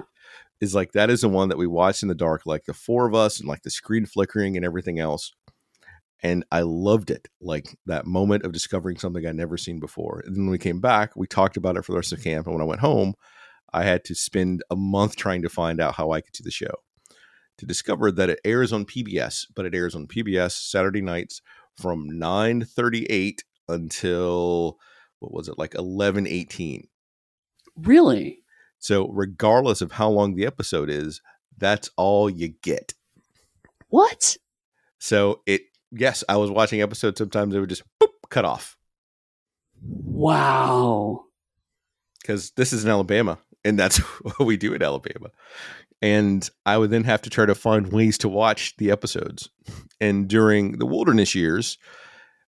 Is like that is the one that we watched in the dark, like the four of us and like the screen flickering and everything else. And I loved it. Like that moment of discovering something I'd never seen before. And then when we came back, we talked about it for the rest of the camp. And when I went home, I had to spend a month trying to find out how I could see the show. To discover that it airs on PBS, but it airs on PBS Saturday nights from 9:38 until what was it like 11:18. Really? So regardless of how long the episode is, that's all you get. What? So it yes, I was watching episodes sometimes it would just boop, cut off Wow. because this is in Alabama and that's what we do in Alabama. And I would then have to try to find ways to watch the episodes. And during the wilderness years,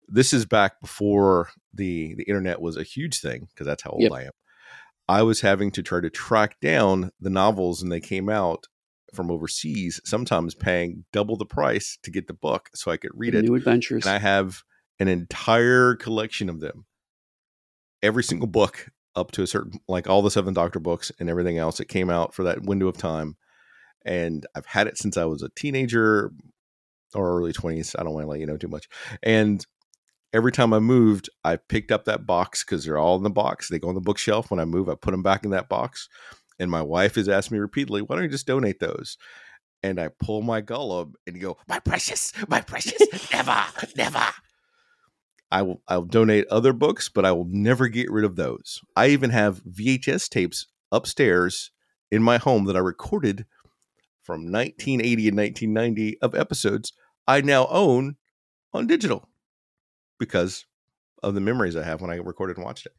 this is back before the the internet was a huge thing because that's how old Yep. I am. I was having to try to track down the novels and they came out from overseas, sometimes paying double the price to get the book so I could read it. New adventures. And I have an entire collection of them. Every single book up to a certain, like all the Seven Doctor books and everything else that came out for that window of time. And I've had it since I was a teenager or early 20s. I don't want to let you know too much. And every time I moved, I picked up that box because they're all in the box. They go on the bookshelf. When I move, I put them back in that box. And my wife has asked me repeatedly, why don't you just donate those? And I pull my Gollum and go, my precious, my precious, never, never. I will I'll donate other books, but I will never get rid of those. I even have VHS tapes upstairs in my home that I recorded from 1980 and 1990 of episodes I now own on digital because of the memories I have when I recorded and watched it.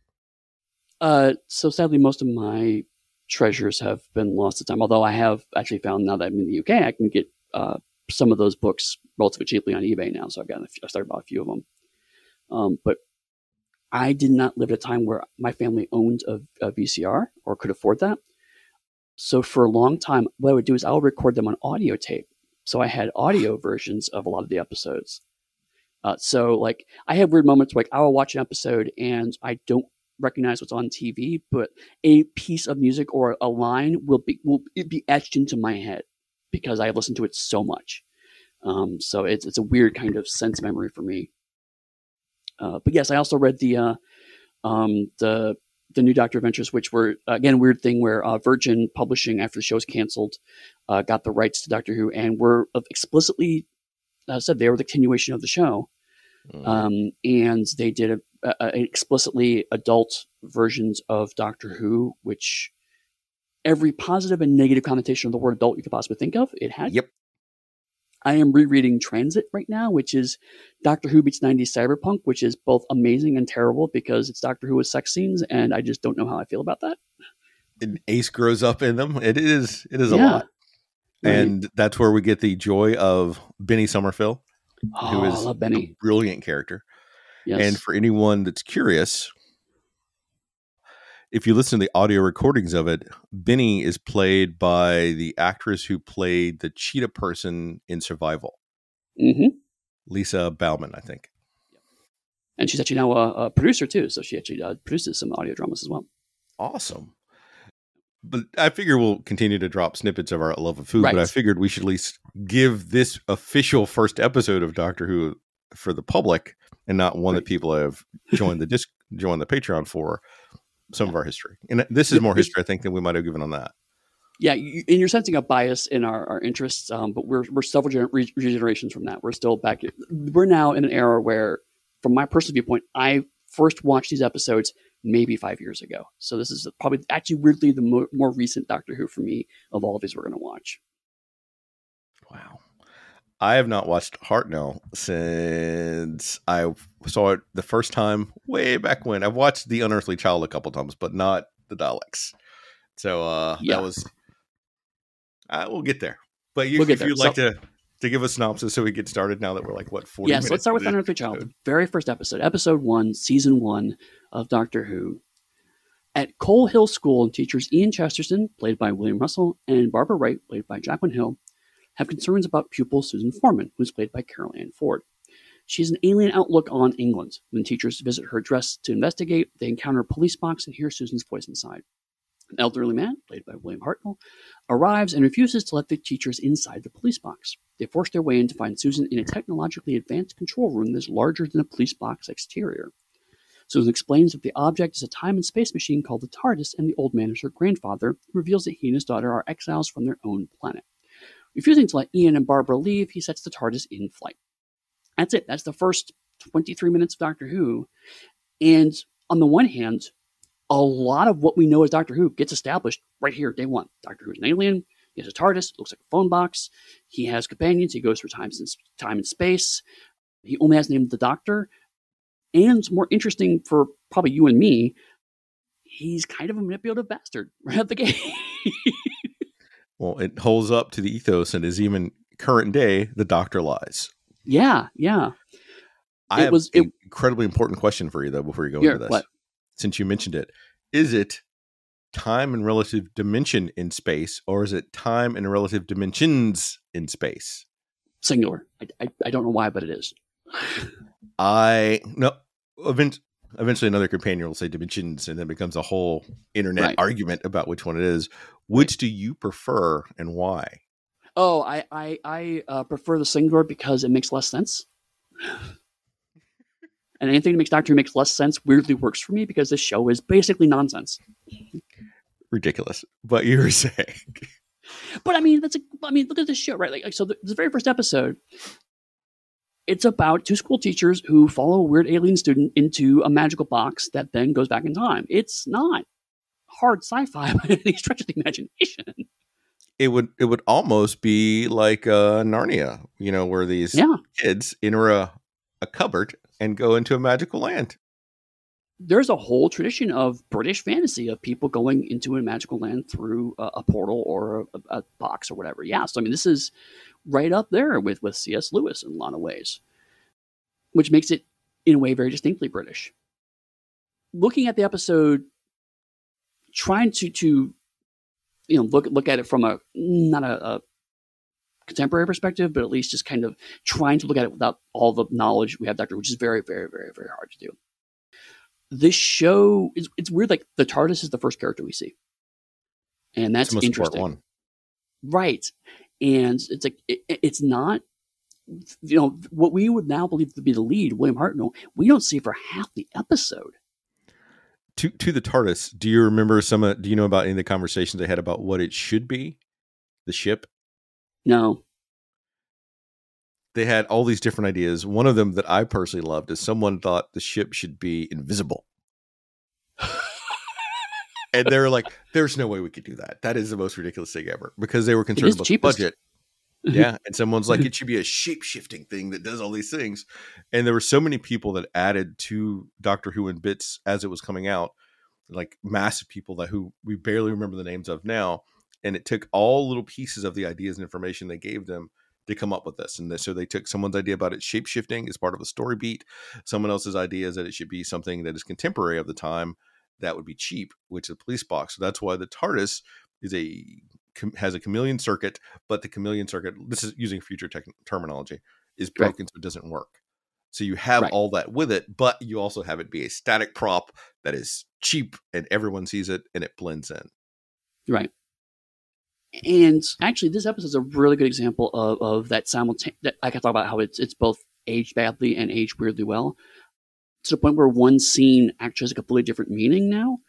Uh, so sadly, most of my treasures have been lost to time. Although I have actually found now that I'm in the UK, I can get uh, some of those books relatively cheaply on eBay now. So I've got I started bought a few of them. Um, but I did not live at a time where my family owned a, a, VCR or could afford that. So for a long time, what I would do is I would record them on audio tape. So I had audio versions of a lot of the episodes. Uh, so like I have weird moments like I will watch an episode and I don't recognize what's on TV, but a piece of music or a line will be will be etched into my head because I've listened to it so much. Um, so it's it's a weird kind of sense memory for me. Uh, but yes, I also read the uh, um, the the new Doctor Adventures, which were again a weird thing where uh, Virgin Publishing, after the show was canceled, uh, got the rights to Doctor Who and were explicitly uh, said they were the continuation of the show. Mm. Um, and they did a, a, explicitly adult versions of Doctor Who, which every positive and negative connotation of the word adult you could possibly think of, it had. Yep. I am rereading Transit right now, which is Doctor Who beats 90s cyberpunk, which is both amazing and terrible because it's Doctor Who with sex scenes, and I just don't know how I feel about that. And Ace grows up in them. It is it is a yeah. lot. Right. And that's where we get the joy of Benny Summerfield, oh, who is a brilliant character. Yes. And for anyone that's curious, if you listen to the audio recordings of it, Benny is played by the actress who played the cheetah person in Survival. Mm-hmm. Lisa Bowerman, I think. And she's actually now a, a producer too, so she actually uh, produces some audio dramas as well. Awesome. But I figure we'll continue to drop snippets of our love of food. Right. But I figured we should at least give this official first episode of Doctor Who for the public, and not one right. that people have joined the disc, joined the Patreon for some yeah. of our history. And this is more history, I think, than we might have given on that. Yeah, you, and you're sensing a bias in our, our interests, um, but we're we're several gener- generations from that. We're still back. We're now in an era where, from my personal viewpoint, I first watched these episodes maybe five years ago. So this is probably actually weirdly the more, more recent Doctor Who for me of all of these we're going to watch. Wow. I have not watched Hartnell since I saw it the first time way back when. I've watched The Unearthly Child a couple times, but not the Daleks. So uh, yeah. that was. Uh, we'll get there. But you, we'll if you'd like to to give a synopsis so we get started now that we're like what forty. Yes, yeah, so let's start with Unearthly Child, the very first episode, episode one, season one of Doctor Who. At Coal Hill School, and teachers Ian Chesterton, played by William Russell, and Barbara Wright, played by Jacqueline Hill, have concerns about pupil Susan Foreman, who is played by Carole Ann Ford. She has an alien outlook on England. When teachers visit her dress to investigate, they encounter a police box and hear Susan's voice inside. An elderly man, played by William Hartnell, arrives and refuses to let the teachers inside the police box. They force their way in to find Susan in a technologically advanced control room that is larger than a police box exterior. Susan explains that the object is a time and space machine called the TARDIS, and the old man is her grandfather, who reveals that he and his daughter are exiles from their own planet. Refusing to let Ian and Barbara leave, he sets the TARDIS in flight. That's it. That's the first 23 minutes of Doctor Who. And on the one hand, a lot of what we know as Doctor Who gets established right here, day one. Doctor Who is an alien. He has a TARDIS, It looks like a phone box. He has companions. He goes through time, time and space. He only has named the Doctor. And more interesting for probably you and me, he's kind of a manipulative bastard right out the gate. Well, it holds up to the ethos and is even current day the doctor lies. Yeah, yeah. I it have was an incredibly important question for you though before you go into this. What? Since you mentioned it, is it time and relative dimension in space, or is it time and relative dimensions in space? Singular. I, I, I don't know why, but it is. I no. Event, eventually another companion will say dimensions and then becomes a whole internet right. argument about which one it is. Which do you prefer and why? Oh i i, I uh, prefer the singular because it makes less sense. And anything that makes doctor who makes less sense weirdly works for me because this show is basically nonsense. Ridiculous but you were saying. But i mean that's a i mean look at this show right? Like, so the, the very first episode it's about two school teachers who follow a weird alien student into a magical box that then goes back in time. It's not hard sci-fi by any stretch of the imagination. It would it would almost be like uh, Narnia, you know, where these yeah. kids enter a, a cupboard and go into a magical land. There's a whole tradition of British fantasy of people going into a magical land through a, a portal or a, a, box or whatever. Yeah, so I mean, this is right up there with with C.S. Lewis in a lot of ways, which makes it in a way very distinctly British. Looking at the episode, trying to to you know look look at it from a not a, a contemporary perspective, but at least just kind of trying to look at it without all the knowledge we have, Doctor, which is very, very, very, very hard to do this show is it's weird. Like the TARDIS is the first character we see, and that's interesting. One. Right, and it's like it, it's not. You know what we would now believe to be the lead, William Hartnell. We don't see for half the episode. To to the TARDIS, do you remember some? Uh, do you know about any of the conversations they had about what it should be? The ship. No they had all these different ideas. One of them that I personally loved is someone thought the ship should be invisible. and they're like, there's no way we could do that. That is the most ridiculous thing ever because they were concerned about cheapest. the budget. yeah. And someone's like, it should be a shape shifting thing that does all these things. And there were so many people that added to Doctor Who in bits as it was coming out, like massive people that who we barely remember the names of now. And it took all little pieces of the ideas and information they gave them to come up with this. And so they took someone's idea about it shape shifting as part of a story beat. Someone else's idea is that it should be something that is contemporary of the time that would be cheap, which is a police box. So that's why the TARDIS is a has a chameleon circuit, but the chameleon circuit, this is using future tech terminology, is broken right. so it doesn't work. So you have right. all that with it, but you also have it be a static prop that is cheap and everyone sees it and it blends in. Right. And actually, this episode is a really good example of, of that simultaneous. That I can talk about how it's it's both aged badly and aged weirdly well, to the point where one scene actually has a completely different meaning now,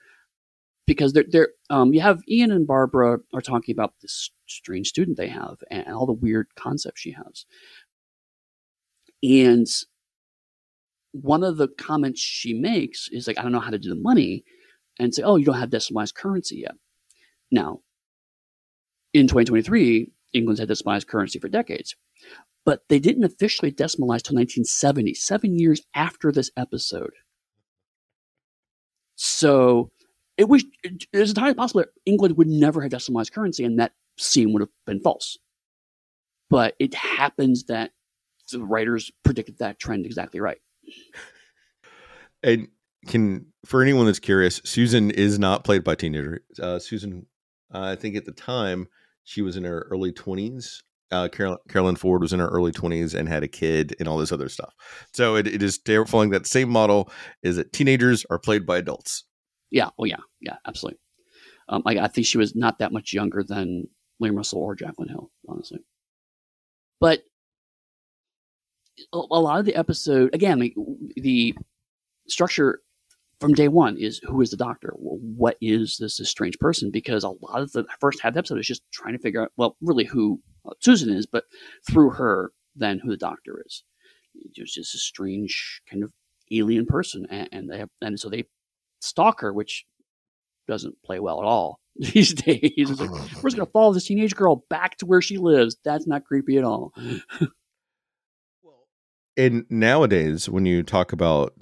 because they're they're um, you have Ian and Barbara are talking about this strange student they have and all the weird concepts she has, and one of the comments she makes is like, "I don't know how to do the money," and say, "Oh, you don't have decimalized currency yet." Now, in 2023, England's had decimalized currency for decades. But they didn't officially decimalize till 1970, seven years after this episode. So it was it's entirely possible that England would never have decimalized currency and that scene would have been false. But it happens that the writers predicted that trend exactly right. And can for anyone that's curious, Susan is not played by teenager. Uh, Susan, I think at the time she was in her early 20s. Uh, Carol, Carolyn Ford was in her early 20s and had a kid and all this other stuff. So it, it is following that same model is that teenagers are played by adults. Yeah. Oh, yeah. Yeah, absolutely. Um, I, I think she was not that much younger than William Russell or Jacqueline Hill, honestly. But a, a lot of the episode, again, the, the structure from day one is who is the doctor? Well, what is this, this strange person? Because a lot of the first half of the episode is just trying to figure out, well, really who Susan is, but through her, then who the doctor is. It's just a strange kind of alien person, and, and they have, and so they stalk her, which doesn't play well at all these days. Like, we're just going to follow this teenage girl back to where she lives. That's not creepy at all. and nowadays, when you talk about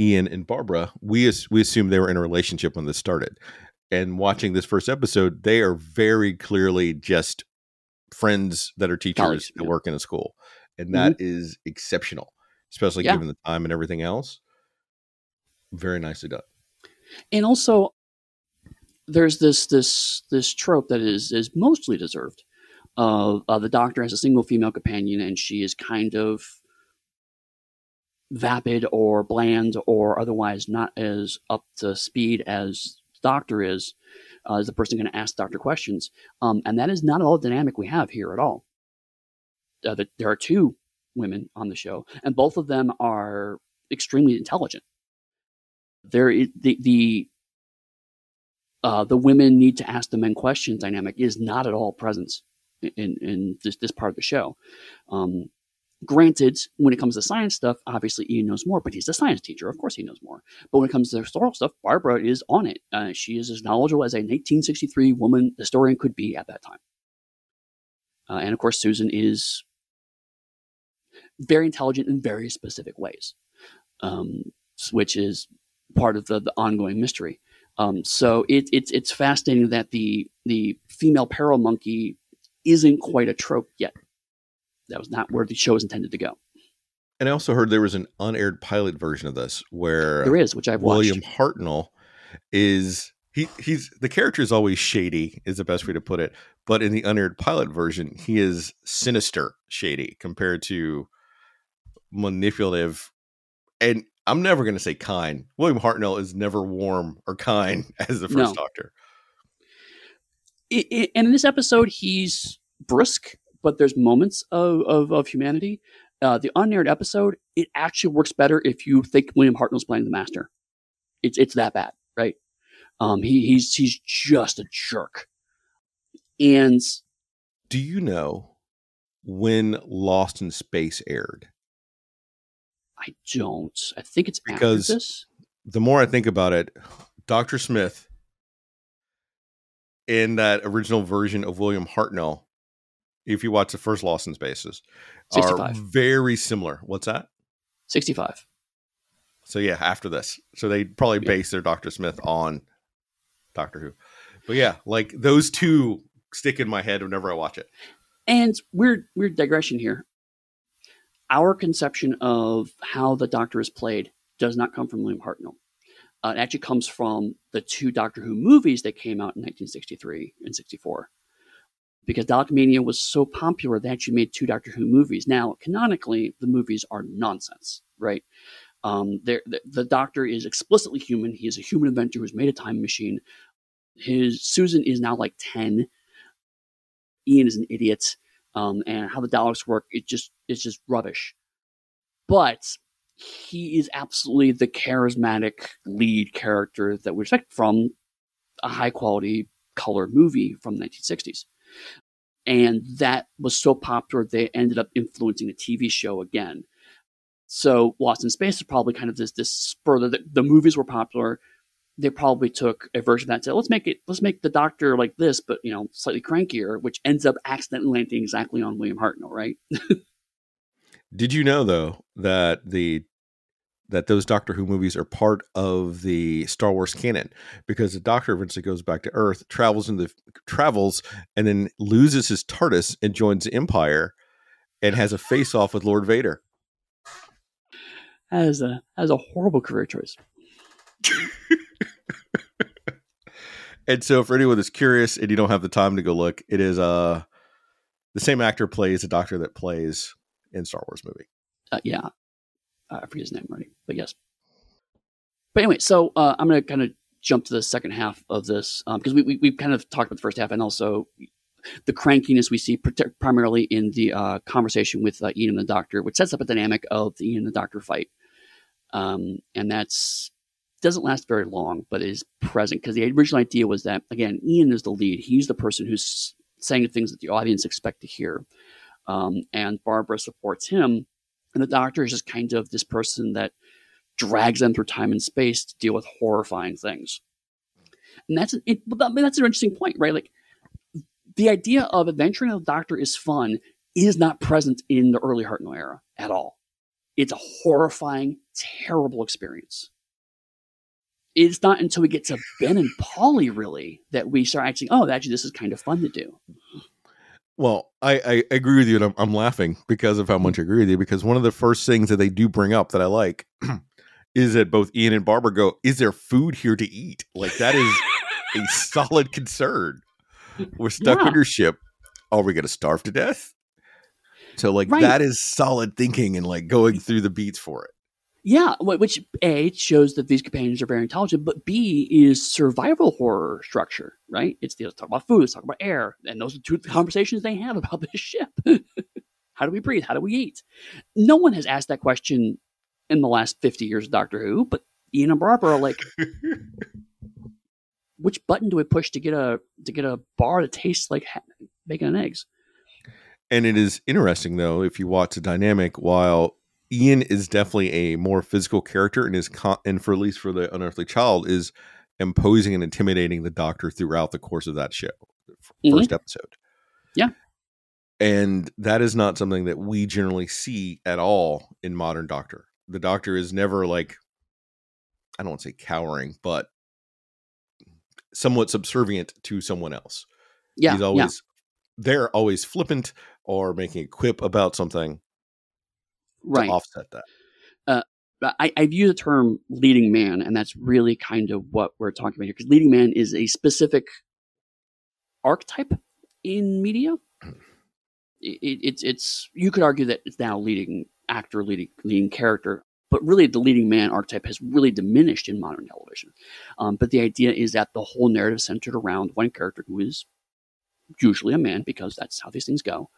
Ian and Barbara, we we assume they were in a relationship when this started. And watching this first episode, they are very clearly just friends that are teachers College, that yeah. work in a school, and that mm-hmm. is exceptional, especially yeah. given the time and everything else. Very nicely done. And also, there's this this this trope that is is mostly deserved. Of uh, the doctor has a single female companion, and she is kind of vapid or bland or otherwise not as up to speed as the doctor is, uh, is the person going to ask doctor questions. Um, and that is not at all the dynamic we have here at all. Uh, the, there are two women on the show, and both of them are extremely intelligent. There, the the uh, the women need to ask the men questions dynamic is not at all present in in this this part of the show. Um, Granted, when it comes to science stuff, obviously Ian knows more, but he's a science teacher. Of course, he knows more. But when it comes to historical stuff, Barbara is on it. Uh, she is as knowledgeable as a 1963 woman historian could be at that time. Uh, and of course, Susan is very intelligent in very specific ways, um, which is part of the, the ongoing mystery. Um, so it, it's it's fascinating that the the female peril monkey isn't quite a trope yet. That was not where the show was intended to go. And I also heard there was an unaired pilot version of this where There is, which I've William watched. Hartnell is he he's the character is always shady is the best way to put it but in the unaired pilot version he is sinister shady compared to manipulative and i'm never going to say kind william hartnell is never warm or kind as the first No. doctor It, it, and in this episode, he's brisk, but there's moments of, of, of humanity. Uh, the unaired episode, it actually works better if you think William Hartnell's playing the master. It's it's that bad, right? Um, he, he's he's just a jerk, and do you know when lost in space aired I don't. I think it's Because- after this. the more I think about it, Dr. Smith in that original version of William Hartnell, if you watch the first Lost in Spaces, are very similar. What's that? 65. So yeah, after this. So they probably Yeah. base their Dr. Smith on Doctor Who. But yeah, like those two stick in my head whenever I watch it. And weird, weird digression here. Our conception of how the Doctor is played does not come from William Hartnell. Uh, it actually comes from the two Doctor Who movies that came out in 1963 and 64. Because Dalek Mania was so popular, they actually made two Doctor Who movies. Now, canonically, the movies are nonsense, right? Um, the, the Doctor is explicitly human. He is a human inventor who's made a time machine. His Susan is now like 10. Ian is an idiot um, and how the Daleks work, it just it's just rubbish. But he is absolutely the charismatic lead character that we expect from a high quality color movie from the 1960s. And that was so popular, they ended up influencing the TV show again. So Lost in Space is probably kind of this this spur. The, the movies were popular. They probably took a version of that and said, let's make it, let's make the Doctor like this, but you know, slightly crankier, which ends up accidentally landing exactly on William Hartnell, right? Did you know though that the that those Doctor Who movies are part of the Star Wars canon because the Doctor eventually goes back to Earth, travels in the travels, and then loses his TARDIS and joins the Empire, and has a face off with Lord Vader. That is a that is a horrible career choice. And so, for anyone that's curious and you don't have the time to go look, it is uh the same actor plays the Doctor that plays in Star Wars movie. Uh, yeah, I forget his name already, but yes. But anyway, so uh, I'm going to kind of jump to the second half of this because we, we we've kind of talked about the first half and also the crankiness we see primarily in the uh, conversation with uh, Ian and the Doctor, which sets up a dynamic of the Ian and the Doctor fight, um, and that's doesn't last very long, but is present because the original idea was that again, Ian is the lead; he's the person who's saying the things that the audience expect to hear, um, and Barbara supports him, and the Doctor is just kind of this person that drags them through time and space to deal with horrifying things. And that's it, but that- that's an interesting point, right? Like the idea of adventuring with the Doctor is fun is not present in the early Hartnell era at all. It's a horrifying, terrible experience. It's not until we get to Ben and Polly really that we start actually, oh, actually, this is kind of fun to do. Well, I, I agree with you, and I'm, I'm laughing because of how much I agree with you. Because one of the first things that they do bring up that I like is that both Ian and Barbara go, "Is there food here to eat?" Like that is a solid concern. We're stuck Yeah. on your ship. Are we going to starve to death? So, like Right. that is solid thinking and like going through the beats for it. Yeah, which A shows that these companions are very intelligent, but B is survival horror structure, right? It's the, let's talk about food, let's talk about air, and those are two conversations they have about this ship. How do we breathe? How do we eat? No one has asked that question in the last fifty years of Doctor Who, but Ian and Barbara are like, which button do we push to get a to get a bar that tastes like ha- bacon and eggs? And it is interesting though if you watch the dynamic. While Ian is definitely a more physical character, and is con- and for at least for the unearthly child is imposing and intimidating the Doctor throughout the course of that show, f- Mhm. first episode. Yeah. and that is not something that we generally see at all in modern Doctor. The Doctor is never like I don't want to say cowering, but somewhat subservient to someone else. Yeah, He's always they're always flippant or making a quip about something right. to offset that. Uh, I, I view the term leading man, and that's really kind of what we're talking about here. Because leading man is a specific archetype in media. It, it's it's you could argue that it's now leading actor, leading leading character, but really the leading man archetype has really diminished in modern television. Um, but the idea is that the whole narrative centered around one character who is usually a man because that's how these things go,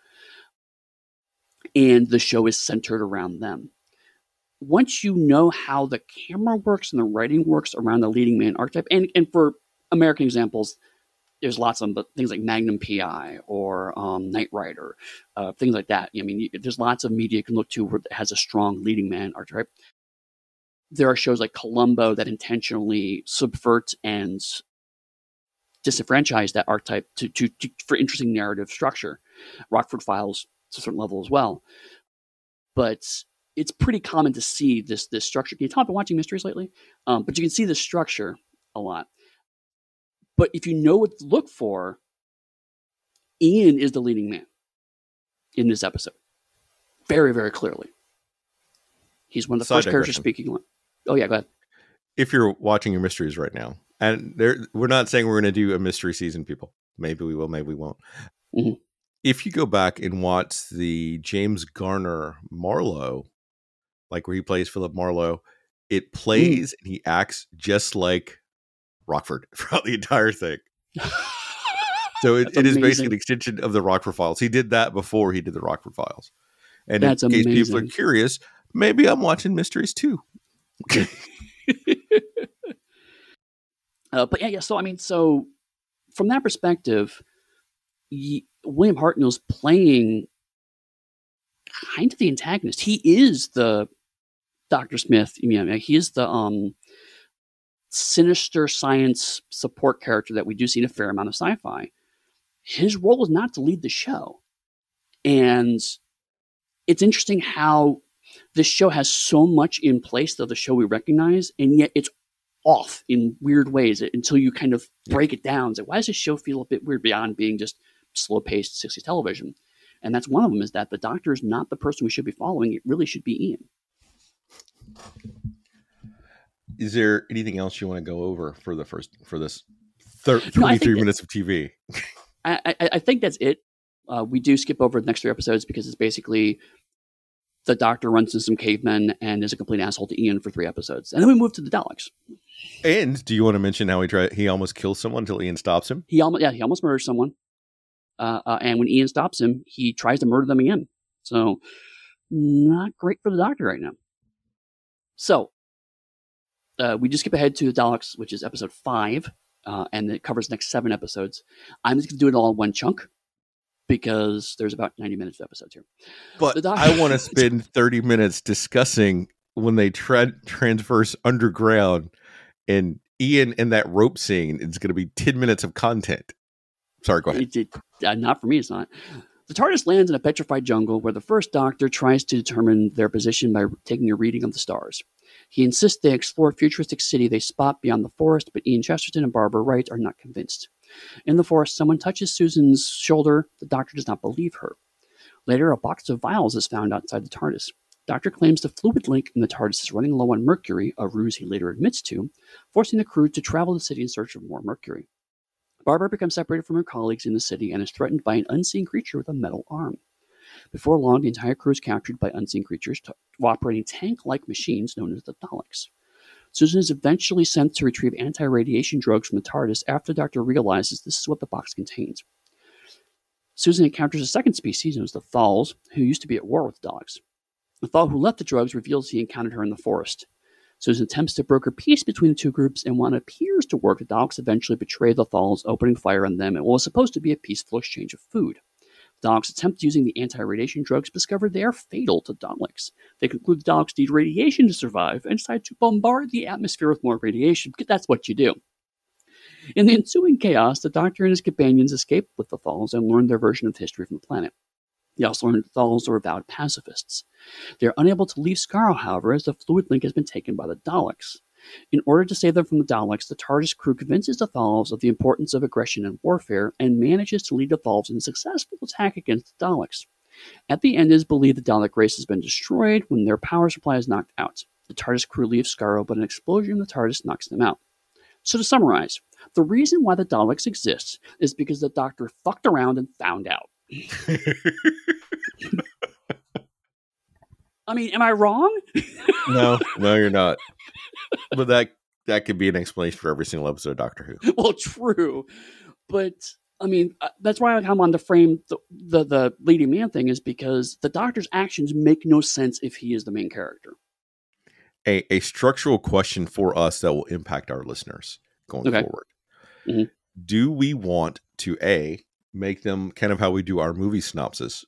and the show is centered around them once you know how the camera works and the writing works around the leading man archetype, and, and for American examples, there's lots of them, but things like Magnum PI or um, Knight Rider, uh, things like that. I mean, there's lots of media you can look to where it has a strong leading man archetype. There are shows like Columbo that intentionally subvert and disenfranchise that archetype to, to, to for interesting narrative structure. Rockford Files to a certain level as well. But it's pretty common to see this this structure. Can you I've been watching mysteries lately? Um, but you can see the structure a lot. But if you know what to look for, Ian is the leading man in this episode. Very, very clearly. He's one of the Side first characters speaking. Oh yeah, go ahead. If you're watching your mysteries right now, and there, we're not saying we're going to do a mystery season, people. Maybe we will, maybe we won't. Mm-hmm. If you go back and watch the James Garner Marlowe like where he plays Philip Marlowe, it mm. plays mm. and he acts just like Rockford throughout the entire thing. so it, it is basically an extension of the Rockford Files. He did that before he did the Rockford Files. And That's in case amazing. people are curious, maybe I'm watching mysteries too. uh, but yeah, yeah. So I mean, so from that perspective, William Hartnell's playing kind of the antagonist. He is the Dr. Smith, you know, he is the um, sinister science support character that we do see in a fair amount of sci-fi. His role is not to lead the show. And it's interesting how this show has so much in place of the show we recognize, and yet it's off in weird ways until you kind of break it down. Say, why does this show feel a bit weird beyond being just slow paced 60s television? And that's one of them is that the doctor is not the person we should be following. It really should be Ian. Is there anything else you want to go over for the first for this thir- no, 23 minutes of TV? I, I, I, think that's it. Uh, we do skip over the next three episodes because it's basically the doctor runs into some cavemen and is a complete asshole to Ian for three episodes, and then we move to the Daleks. And do you want to mention how he tried? He almost kills someone until Ian stops him. He almost yeah he almost murders someone, uh, uh, and when Ian stops him, he tries to murder them again. So not great for the doctor right now. So uh, we just skip ahead to the Daleks, which is episode five, uh, and it covers the next seven episodes. I'm just going to do it all in one chunk because there's about 90 minutes of episodes here. But I want to spend 30 minutes discussing when they tra- transverse underground and Ian in that rope scene. It's going to be 10 minutes of content. Sorry, go ahead. It, it, uh, not for me, it's not. The TARDIS lands in a petrified jungle where the first Doctor tries to determine their position by taking a reading of the stars. He insists they explore a futuristic city they spot beyond the forest, but Ian Chesterton and Barbara Wright are not convinced. In the forest, someone touches Susan's shoulder. The doctor does not believe her. Later, a box of vials is found outside the TARDIS. Doctor claims the fluid link in the TARDIS is running low on mercury, a ruse he later admits to, forcing the crew to travel the city in search of more mercury. Barbara becomes separated from her colleagues in the city and is threatened by an unseen creature with a metal arm. Before long, the entire crew is captured by unseen creatures operating tank like machines known as the Daleks. Susan is eventually sent to retrieve anti radiation drugs from the TARDIS after the Doctor realizes this is what the box contains. Susan encounters a second species known as the Thals, who used to be at war with the Daleks. The Thal who left the drugs reveals he encountered her in the forest. Susan attempts to broker peace between the two groups, and when it appears to work, the Daleks eventually betray the Thals, opening fire on them in what was supposed to be a peaceful exchange of food. Daleks attempt using the anti-radiation drugs, discover they are fatal to Daleks. They conclude the Daleks need radiation to survive and decide to bombard the atmosphere with more radiation, because that's what you do. In the ensuing chaos, the Doctor and his companions escape with the Thals and learn their version of history from the planet. They also learn that the Thals are avowed pacifists. They are unable to leave Skaro, however, as the fluid link has been taken by the Daleks. In order to save them from the Daleks, the TARDIS crew convinces the Thals of the importance of aggression and warfare and manages to lead the Thals in a successful attack against the Daleks. At the end, it is believed the Dalek race has been destroyed when their power supply is knocked out. The TARDIS crew leaves Skaro, but an explosion in the TARDIS knocks them out. So to summarize, the reason why the Daleks exist is because the Doctor fucked around and found out. I mean, am I wrong? no, no, you're not. But that that could be an explanation for every single episode of Doctor Who. well, true, but I mean, uh, that's why I'm on the frame the, the the leading man thing is because the Doctor's actions make no sense if he is the main character. A a structural question for us that will impact our listeners going Okay. forward. Mhm. Do we want to a make them kind of how we do our movie synopsis,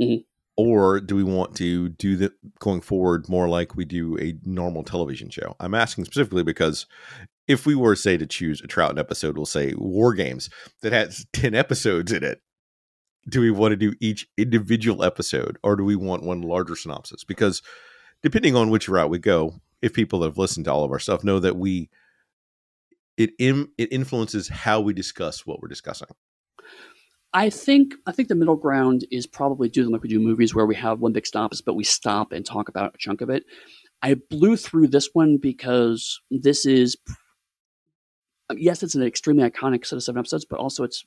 Mhm. Or do we want to do the going forward more like we do a normal television show? I'm asking specifically because if we were say to choose a Troughton episode, we'll say War Games that has ten episodes in it. Do we want to do each individual episode, or do we want one larger synopsis? Because depending on which route we go, if people have listened to all of our stuff know that we it Im, it influences how we discuss what we're discussing. I think I think the middle ground is probably do them like we do movies where we have one big stops, but we stop and talk about a chunk of it. I blew through this one because this is yes, it's an extremely iconic set of seven episodes, but also it's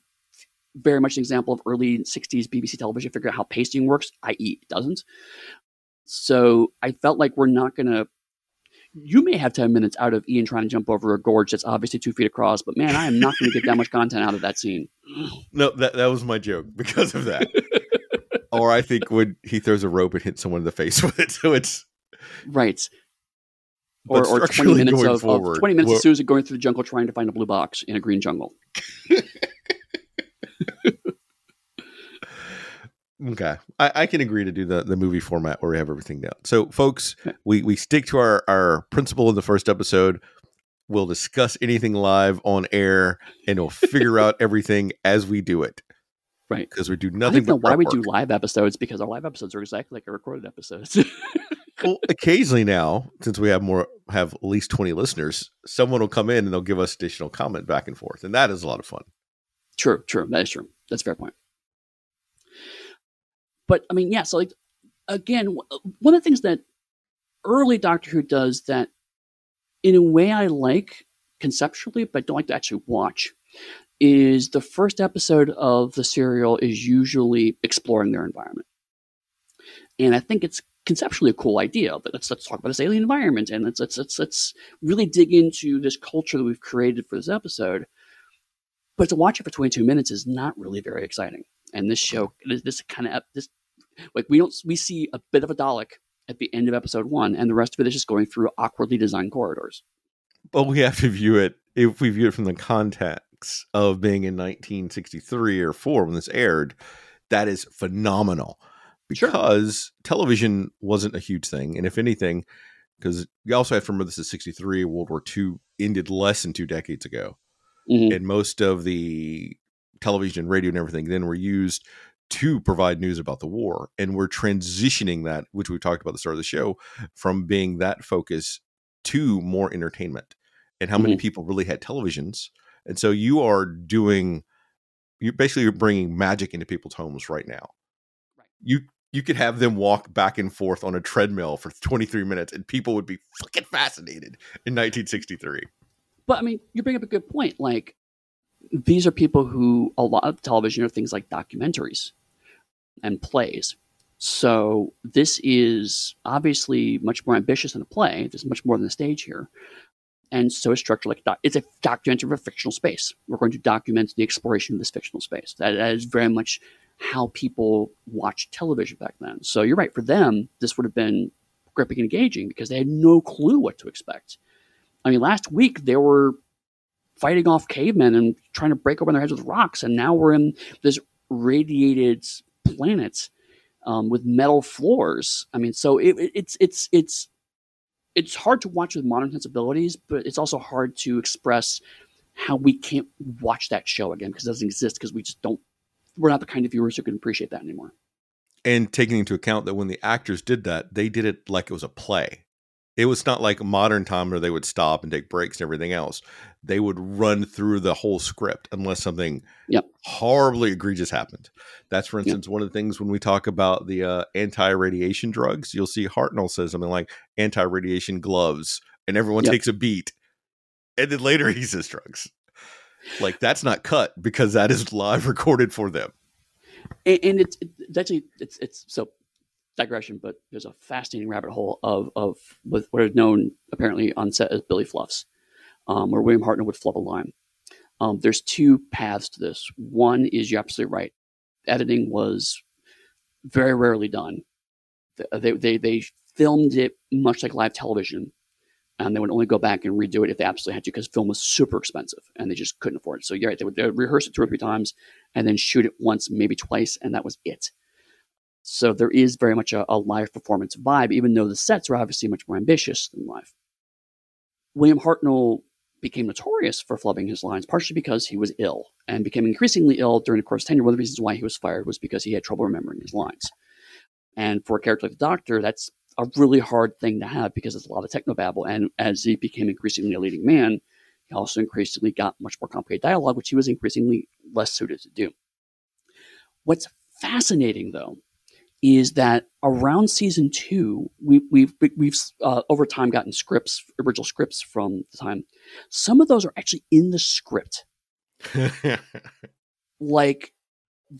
very much an example of early '60s BBC television figure out how pacing works, i.e., it doesn't. So I felt like we're not gonna. You may have ten minutes out of Ian trying to jump over a gorge that's obviously two feet across, but man, I am not going to get that much content out of that scene. No, that that was my joke because of that. or I think when he throws a rope and hits someone in the face with it, so it's Right. Or, or 20 minutes of, of forward, 20 minutes of Susan going through the jungle trying to find a blue box in a green jungle. Okay, I, I can agree to do the, the movie format where we have everything down. So, folks, we we stick to our our principle in the first episode. We'll discuss anything live on air, and we'll figure out everything as we do it. Right. Because we do I nothing. don't know why we do live episodes because our live episodes are exactly like our recorded episodes. well, occasionally now, since we have more, have at least twenty listeners, someone will come in and they'll give us additional comment back and forth, and that is a lot of fun. true, true. That is true. That's a fair point. But I mean, yeah. So like, again, one of the things that early Doctor Who does that, in a way, I like conceptually, but don't like to actually watch, is the first episode of the serial is usually exploring their environment, and I think it's conceptually a cool idea. But let's let's talk about this alien environment, and let's let's let's let's really dig into this culture that we've created for this episode. But to watch it for 22 minutes is not really very exciting. And this show, this, this kind of this, like we don't we see a bit of a Dalek at the end of episode one, and the rest of it is just going through awkwardly designed corridors. But we have to view it if we view it from the context of being in 1963 or four when this aired. That is phenomenal Sure. because television wasn't a huge thing, and if anything, because you also have to remember this is 63. World War II ended less than two decades ago, Mhm. and most of the television, radio, and everything then were used to provide news about the war. And we're transitioning that, which we talked about at the start of the show, from being that focus to more entertainment. And how many mm-hmm. people really had televisions? And so you are doing, you're basically you're bringing magic into people's homes right now. Right. You you could have them walk back and forth on a treadmill for 23 minutes, and people would be fucking fascinated in 1963. But I mean, you bring up a good point. Like, these are people who a lot of television are things like documentaries and plays. So this is obviously much more ambitious than a play. There's much more than a stage here. And so it's structured like a doc- it's a documentary of a fictional space. We're going to document the exploration of this fictional space. That, that is very much how people watched television back then. So you're right. For them, this would have been gripping and engaging because they had no clue what to expect. I mean, last week there were fighting off cavemen and trying to break open their heads with rocks, and now we're in this radiated planet um, with metal floors. I mean, so it, it- it's it's it's it's hard to watch with modern sensibilities, but it's also hard to express how we can't watch that show again because it doesn't exist because we just don't. We're not the kind of viewers who can appreciate that anymore. and taking into account that when the actors did that, they did it like it was a play. It was not like modern time where they would stop and take breaks and everything else. They would run through the whole script unless something Yep. horribly egregious happened. That's, for Yep. instance, one of the things when we talk about the uh, anti-radiation drugs. You'll see Hartnell says something like anti-radiation gloves, and everyone Yep. takes a beat, and then later he says drugs. Like that's not cut because that is live recorded for them. and, and it's, it's actually it's it's so digression, but there's a fascinating rabbit hole of of with what is known apparently on set as Billy Fluffs, um, where William Hartnell would fluff a line. Um, there's two paths to this. One is you're absolutely right. Editing was very rarely done. They they they filmed it much like live television, and they would only go back and redo it if they absolutely had to because film was super expensive and they just couldn't afford it. So you're right. They would, they would rehearse it two or three times and then shoot it once, maybe twice, and that was it. So there is very much a, a live performance vibe, even though the sets are obviously much more ambitious than live. William Hartnell became notorious for flubbing his lines, partially because he was ill and became increasingly ill during the course of tenure. One of the reasons why he was fired was because he had trouble remembering his lines. And for a character like the Doctor, that's a really hard thing to have because it's a lot of technobabble. And as he became increasingly a leading man, he also increasingly got much more complicated dialogue, which he was increasingly less suited to do. What's fascinating, though, is that around season two, we, we've we've uh, over time gotten scripts, original scripts from the time. Some of those are actually in the script. Like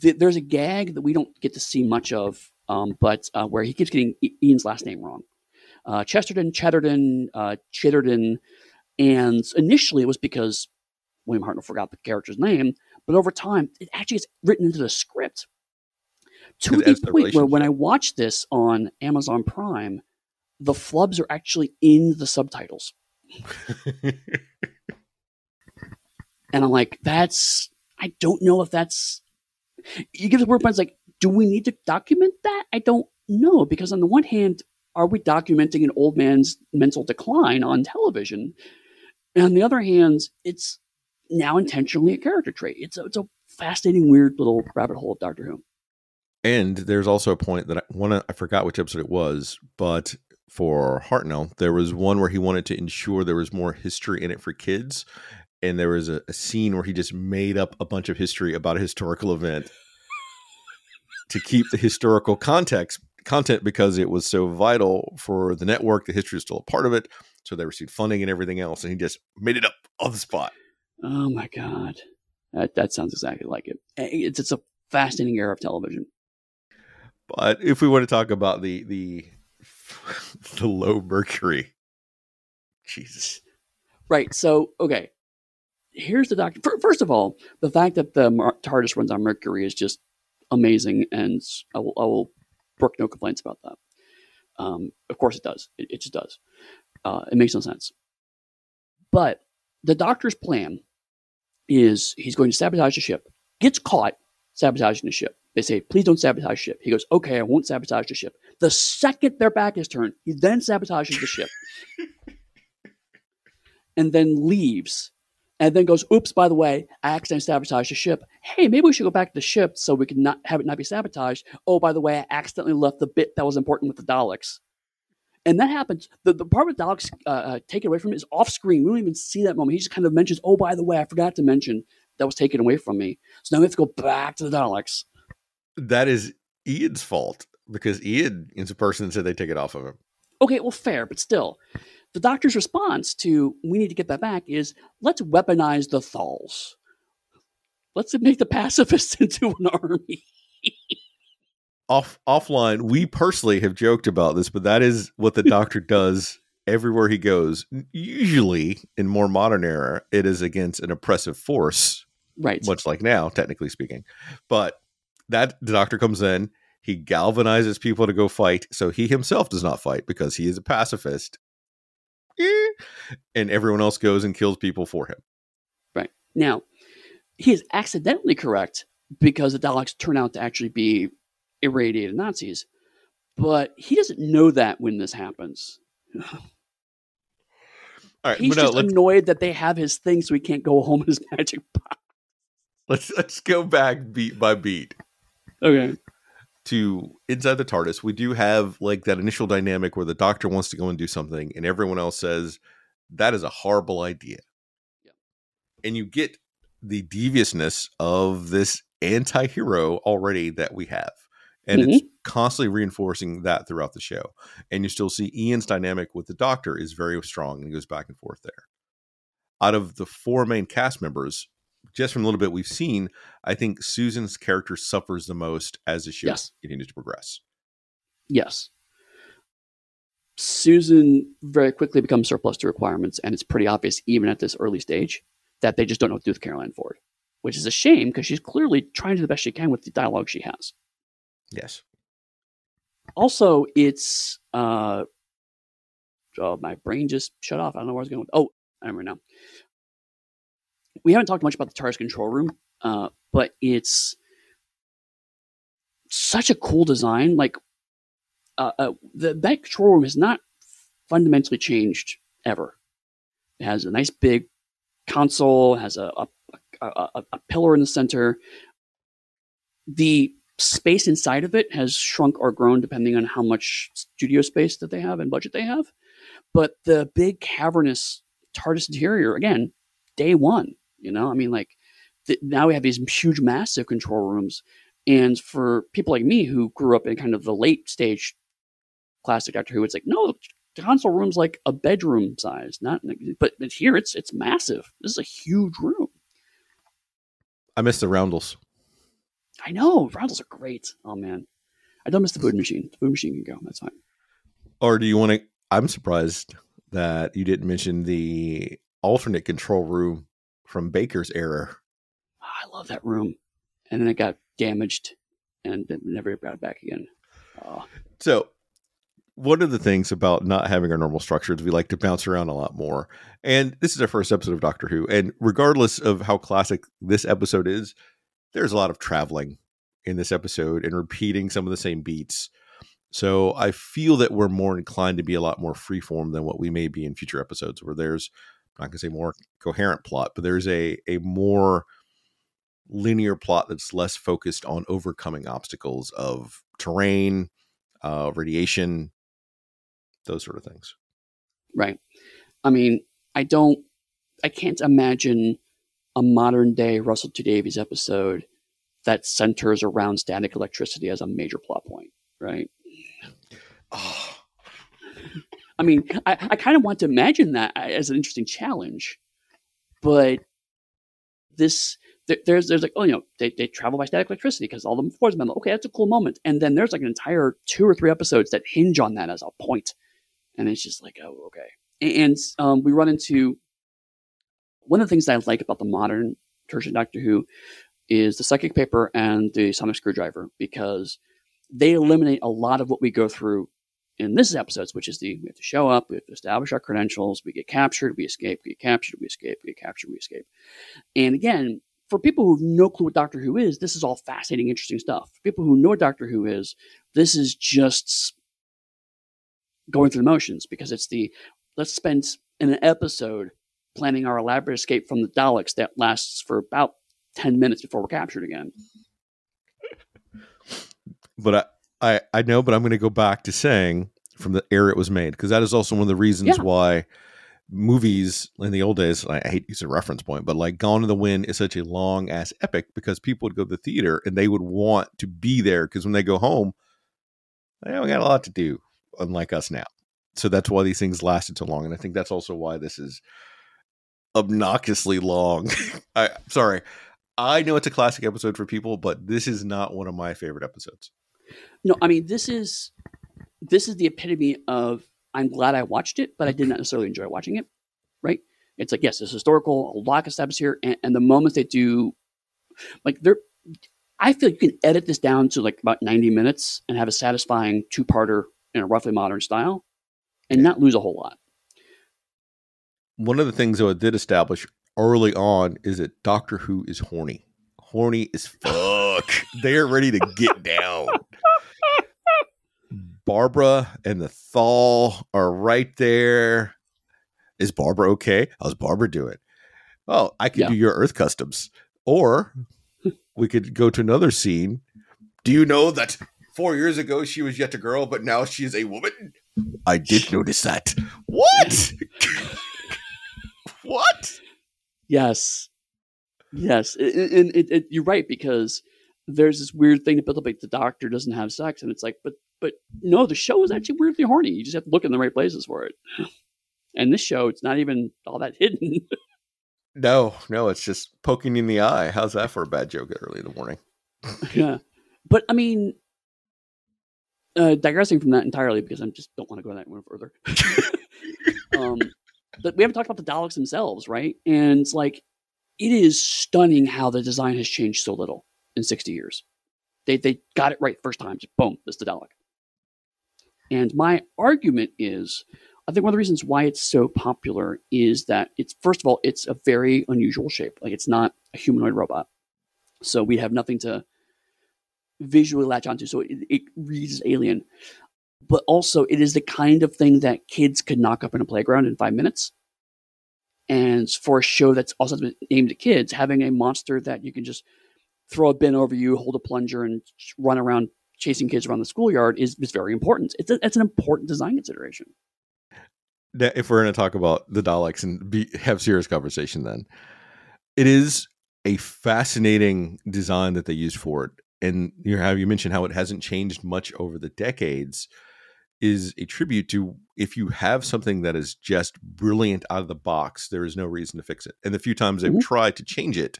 th- there's a gag that we don't get to see much of, um, but uh, where he keeps getting Ian's last name wrong. Uh, Chesterton, Chatterton, uh, Chitterton, and initially it was because William Hartnell forgot the character's name, but over time it actually gets written into the script to the point where when I watch this on Amazon Prime, the flubs are actually in the subtitles, and I'm like, that's I don't know if that's you give the word points like, do we need to document that? I don't know because on the one hand, are we documenting an old man's mental decline on television? And on the other hand, it's now intentionally a character trait. It's a, it's a fascinating, weird little rabbit hole of Doctor Who. And there's also a point that I one I forgot which episode it was, but for Hartnell, there was one where he wanted to ensure there was more history in it for kids. And there was a, a scene where he just made up a bunch of history about a historical event to keep the historical context content because it was so vital for the network. The history is still a part of it. So they received funding and everything else. And he just made it up on the spot. Oh my god, that that sounds exactly like it. Eh, it's it's a fascinating era of television. But if we want to talk about the the the low mercury, Jesus. Right. So, okay. Here's the doctor. First of all, the fact that the TARDIS runs on Mercury is just amazing, and I will, I will brook no complaints about that. Um, of course, it does. It, it just does. Uh, it makes no sense. But the doctor's plan is he's going to sabotage the ship. Gets caught sabotaging the ship. They say, "Please don't sabotage the ship." He goes, "Okay, I won't sabotage the ship." The second their back is turned, he then sabotages the ship and then leaves and then goes, oops, by the way, I accidentally sabotaged the ship. Hey, maybe we should go back to the ship so we can not have it not be sabotaged. Oh, by the way, I accidentally left the bit that was important with the Daleks. And that happens. The, the part with Daleks uh, uh, taken away from me is off screen. We don't even see that moment. He just kind of mentions, oh, by the way, I forgot to mention that was taken away from me. So now we have to go back to the Daleks. That is Ian's fault because Ian is the person that said they take it off of him. Okay, well, fair, but still. The doctor's response to we need to get that back is let's weaponize the Thals. Let's make the pacifists into an army. Off offline, we personally have joked about this, but that is what the doctor does everywhere he goes. Usually, in more modern era, it is against an oppressive force, Right. much like now, technically speaking. But that the doctor comes in, he galvanizes people to go fight, so he himself does not fight because he is a pacifist. Eh. And everyone else goes and kills people for him. Right. Now, he is accidentally correct because the Daleks turn out to actually be irradiated Nazis, but he doesn't know that when this happens. All right, He's no, just annoyed that they have his thing so he can't go home in his magic box. let's let's go back beat by beat. Okay. to inside the TARDIS, we do have like that initial dynamic where the Doctor wants to go and do something, and everyone else says that is a horrible idea. Yep. And you get the deviousness of this anti-hero already that we have and Mhm. it's constantly reinforcing that throughout the show and you still see ian's dynamic with the doctor is very strong and he goes back and forth there out of the four main cast members just from a little bit we've seen i think susan's character suffers the most as the show Yes. continues to progress Yes. Susan very quickly becomes surplus to requirements, and it's pretty obvious, even at this early stage, that they just don't know what to do with Carole Ann Ford, which is a shame because she's clearly trying to do the best she can with the dialogue she has. yes Also, it's uh, oh, my brain just shut off. I don't know where I was going. With, oh, I remember now. We haven't talked much about the TARDIS control room, uh, but it's such a cool design. Like uh, uh, the that control room has not fundamentally changed ever. It has a nice big console, has a, a, a, a pillar in the center. The space inside of it has shrunk or grown depending on how much studio space that they have and budget they have. But the big cavernous TARDIS interior, again, day one, you know, I mean, like th- now we have these huge, massive control rooms. And for people like me who grew up in kind of the late stage classic Doctor Who, it's like, no, the console room's like a bedroom size, not, but but here it's it's massive. This is a huge room. i miss the roundels I know roundels are great. Oh man, I don't miss the food machine. The food machine can go. That's fine. or do you want to i'm surprised that you didn't mention the alternate control room from baker's era Ah, I love that room. And then it got damaged and never got it back again. Oh, So, one of the things about not having our normal structure is we like to bounce around a lot more. And this is our first episode of Doctor Who. And regardless of how classic this episode is, there's a lot of traveling in this episode and repeating some of the same beats. So, I feel that we're more inclined to be a lot more freeform than what we may be in future episodes, where there's, I'm not going to say more coherent plot, but there's a, a more linear plot that's less focused on overcoming obstacles of terrain, uh, radiation, those sort of things. right. I mean, I don't, I can't imagine a modern day Russell T Davies episode that centers around static electricity as a major plot point, right? Oh, I mean, I, I kind of want to imagine that as an interesting challenge, but this there, there's there's like oh you know they, they travel by static electricity because all the force metal. Okay that's a cool moment. And then there's like an entire two or three episodes that hinge on that as a point. And it's just like oh okay. And um, we run into one of the things that I like about the modern version Doctor Who is the psychic paper and the sonic screwdriver because they eliminate a lot of what we go through in this episodes, which is the we have to show up, we have to establish our credentials, we get captured, we escape, we get captured, we escape, we get captured, we escape. And again, for people who have no clue what Doctor Who is, this is all fascinating, interesting stuff. For people who know what Doctor Who is, this is just going through the motions because it's the let's spend an episode planning our elaborate escape from the Daleks that lasts for about 10 minutes before we're captured again. but I, I, I know, but I'm going to go back to saying from the era it was made because that is also one of the reasons Yeah. why movies in the old days. I hate to use a reference point, but like Gone in the Wind is such a long ass epic because people would go to the theater and they would want to be there because when they go home, they don't got a lot to do, unlike us now. So that's why these things lasted so long, and I think that's also why this is obnoxiously long. I sorry. I know it's a classic episode for people, but this is not one of my favorite episodes. No, I mean this is this is the epitome of I'm glad I watched it, but I did not necessarily enjoy watching it. Right? It's like yes, it's historical, a lot of steps here, and, and the moments they do, like they're. I feel you can edit this down to like about 90 minutes and have a satisfying two-parter in a roughly modern style, and not lose a whole lot. One of the things though it did establish early on is that Doctor Who is horny. Horny as fuck. They're ready to get down. Barbara and the Thal are right there. Is Barbara okay? How's Barbara doing? Oh, I could Yeah. do your Earth customs. Or we could go to another scene. Do you know that four years ago she was yet a girl, but now she is a woman. I did notice that. What? what? Yes, yes, and you're right because there's this weird thing to build up like the doctor doesn't have sex, and it's like, but but no, the show is actually weirdly horny. You just have to look in the right places for it. And this show, it's not even all that hidden. no, no, it's just poking in the eye. How's that for a bad joke early in the morning? yeah, but I mean, uh, digressing from that entirely because I just don't want to go that one further. um, but we haven't talked about the Daleks themselves, right? And it's like it is stunning how the design has changed so little in 60 years. They they got it right first time. Just boom, this the Dalek. And my argument is, I think one of the reasons why it's so popular is that it's first of all, it's a very unusual shape. Like it's not a humanoid robot, so we have nothing to visually latch onto. So it, it reads alien, but also it is the kind of thing that kids could knock up in a playground in five minutes. And for a show that's also aimed at kids, having a monster that you can just throw a bin over you, hold a plunger, and run around chasing kids around the schoolyard is, is very important. It's, a, it's an important design consideration. If we're going to talk about the Daleks and be, have serious conversation, then it is a fascinating design that they used for it and you know, how you mentioned how it hasn't changed much over the decades is a tribute to if you have something that is just brilliant out of the box, there is no reason to fix it. And the few times they've mm-hmm. tried to change it,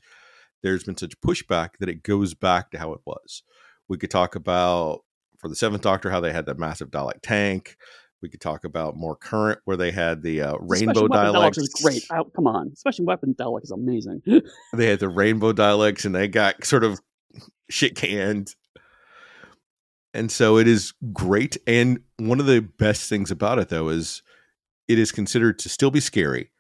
there's been such pushback that it goes back to how it was. We could talk about for the Seventh Doctor how they had that massive Dalek tank. We could talk about more current where they had the uh, rainbow Daleks. is great. Oh, come on, Special Weapon Dalek is amazing. they had the rainbow Daleks, and they got sort of shit canned. And so it is great. And one of the best things about it, though, is it is considered to still be scary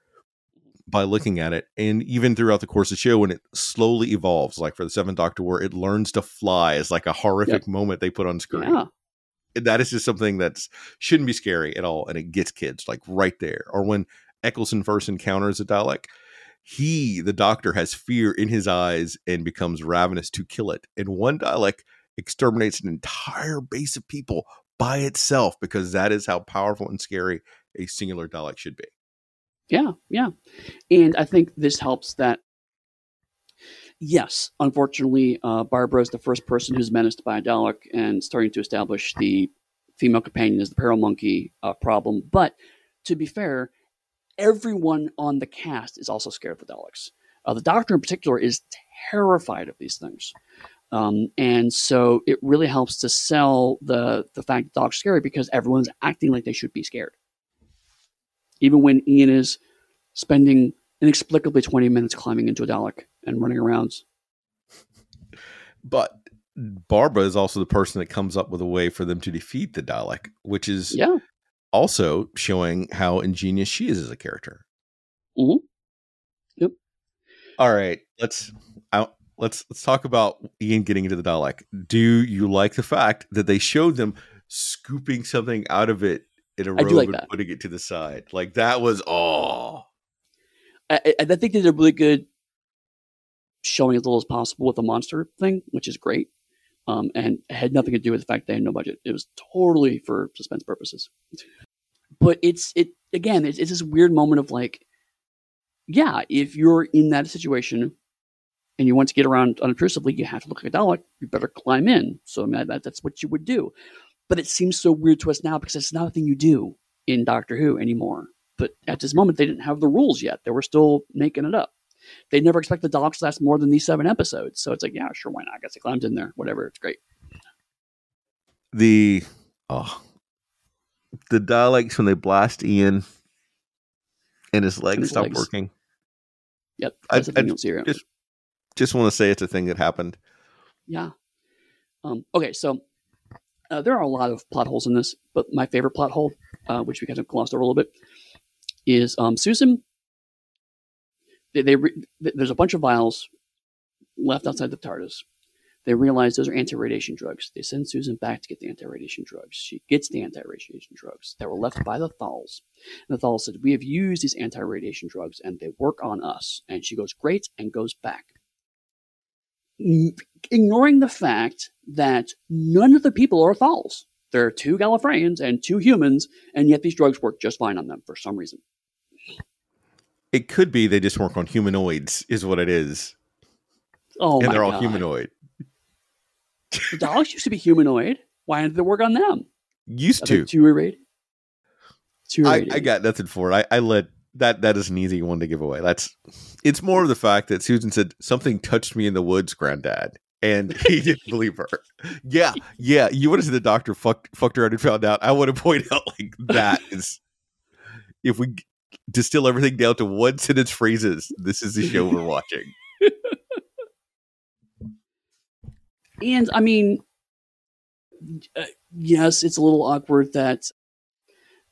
by looking at it. And even throughout the course of the show, when it slowly evolves, like for the Seventh Doctor, where it learns to fly is like a horrific yep. moment they put on screen. Yeah. That is just something that shouldn't be scary at all. And it gets kids like right there. Or when Eccleston first encounters a Dalek, he, the doctor, has fear in his eyes and becomes ravenous to kill it. And one Dalek exterminates an entire base of people by itself because that is how powerful and scary a singular Dalek should be. Yeah, yeah. And I think this helps that, yes, unfortunately, uh, Barbara is the first person who's menaced by a Dalek and starting to establish the female companion as the peril monkey uh, problem. But to be fair, everyone on the cast is also scared of the Daleks. Uh, the Doctor, in particular, is terrified of these things. Um, and so it really helps to sell the the fact that dogs scary because everyone's acting like they should be scared. Even when Ian is spending inexplicably 20 minutes climbing into a Dalek and running around. But Barbara is also the person that comes up with a way for them to defeat the Dalek, which is yeah also showing how ingenious she is as a character. Mm-hmm. Yep. All right, let's out. Let's let's talk about Ian getting into the Dalek. Do you like the fact that they showed them scooping something out of it in a robe like and that. putting it to the side? Like that was oh. I, I think they did a really good showing as little as possible with the monster thing, which is great. Um, and had nothing to do with the fact they had no budget. It was totally for suspense purposes. But it's it again. It's, it's this weird moment of like, yeah, if you're in that situation and you want to get around unobtrusively, you have to look like a Dalek. You better climb in. So I mean, that, that's what you would do. But it seems so weird to us now because it's not a thing you do in Doctor Who anymore. But at this moment, they didn't have the rules yet. They were still making it up they never expect the Daleks to last more than these seven episodes. So it's like, yeah, sure, why not? I guess it climbed in there. Whatever, it's great. The oh, the Daleks when they blast Ian and his legs and his stop legs. working. Yep, I, I just, just want to say it's a thing that happened. Yeah. Um, okay, so uh, there are a lot of plot holes in this, but my favorite plot hole, uh, which we kind of glossed over a little bit, is um, Susan they, they re, there's a bunch of vials left outside the TARDIS. They realize those are anti-radiation drugs. They send Susan back to get the anti-radiation drugs. She gets the anti-radiation drugs that were left by the Thals. And the Thals said, "We have used these anti-radiation drugs, and they work on us." And she goes, "Great," and goes back, ignoring the fact that none of the people are Thals. There are two Gallifreyans and two humans, and yet these drugs work just fine on them for some reason. It could be they just work on humanoids, is what it is. Oh, and they're all God. humanoid. The Daleks used to be humanoid. Why did they work on them? Used to. too irradiated? Too I. I got nothing for it. I, I let that that is an easy one to give away. That's it's more of the fact that Susan said something touched me in the woods, granddad. And he didn't believe her. Yeah, yeah. You would have said the doctor fucked fucked her out and found out. I want to point out like that is if we distill everything down to one sentence phrases, this is the show we're watching. And I mean, uh, yes, it's a little awkward that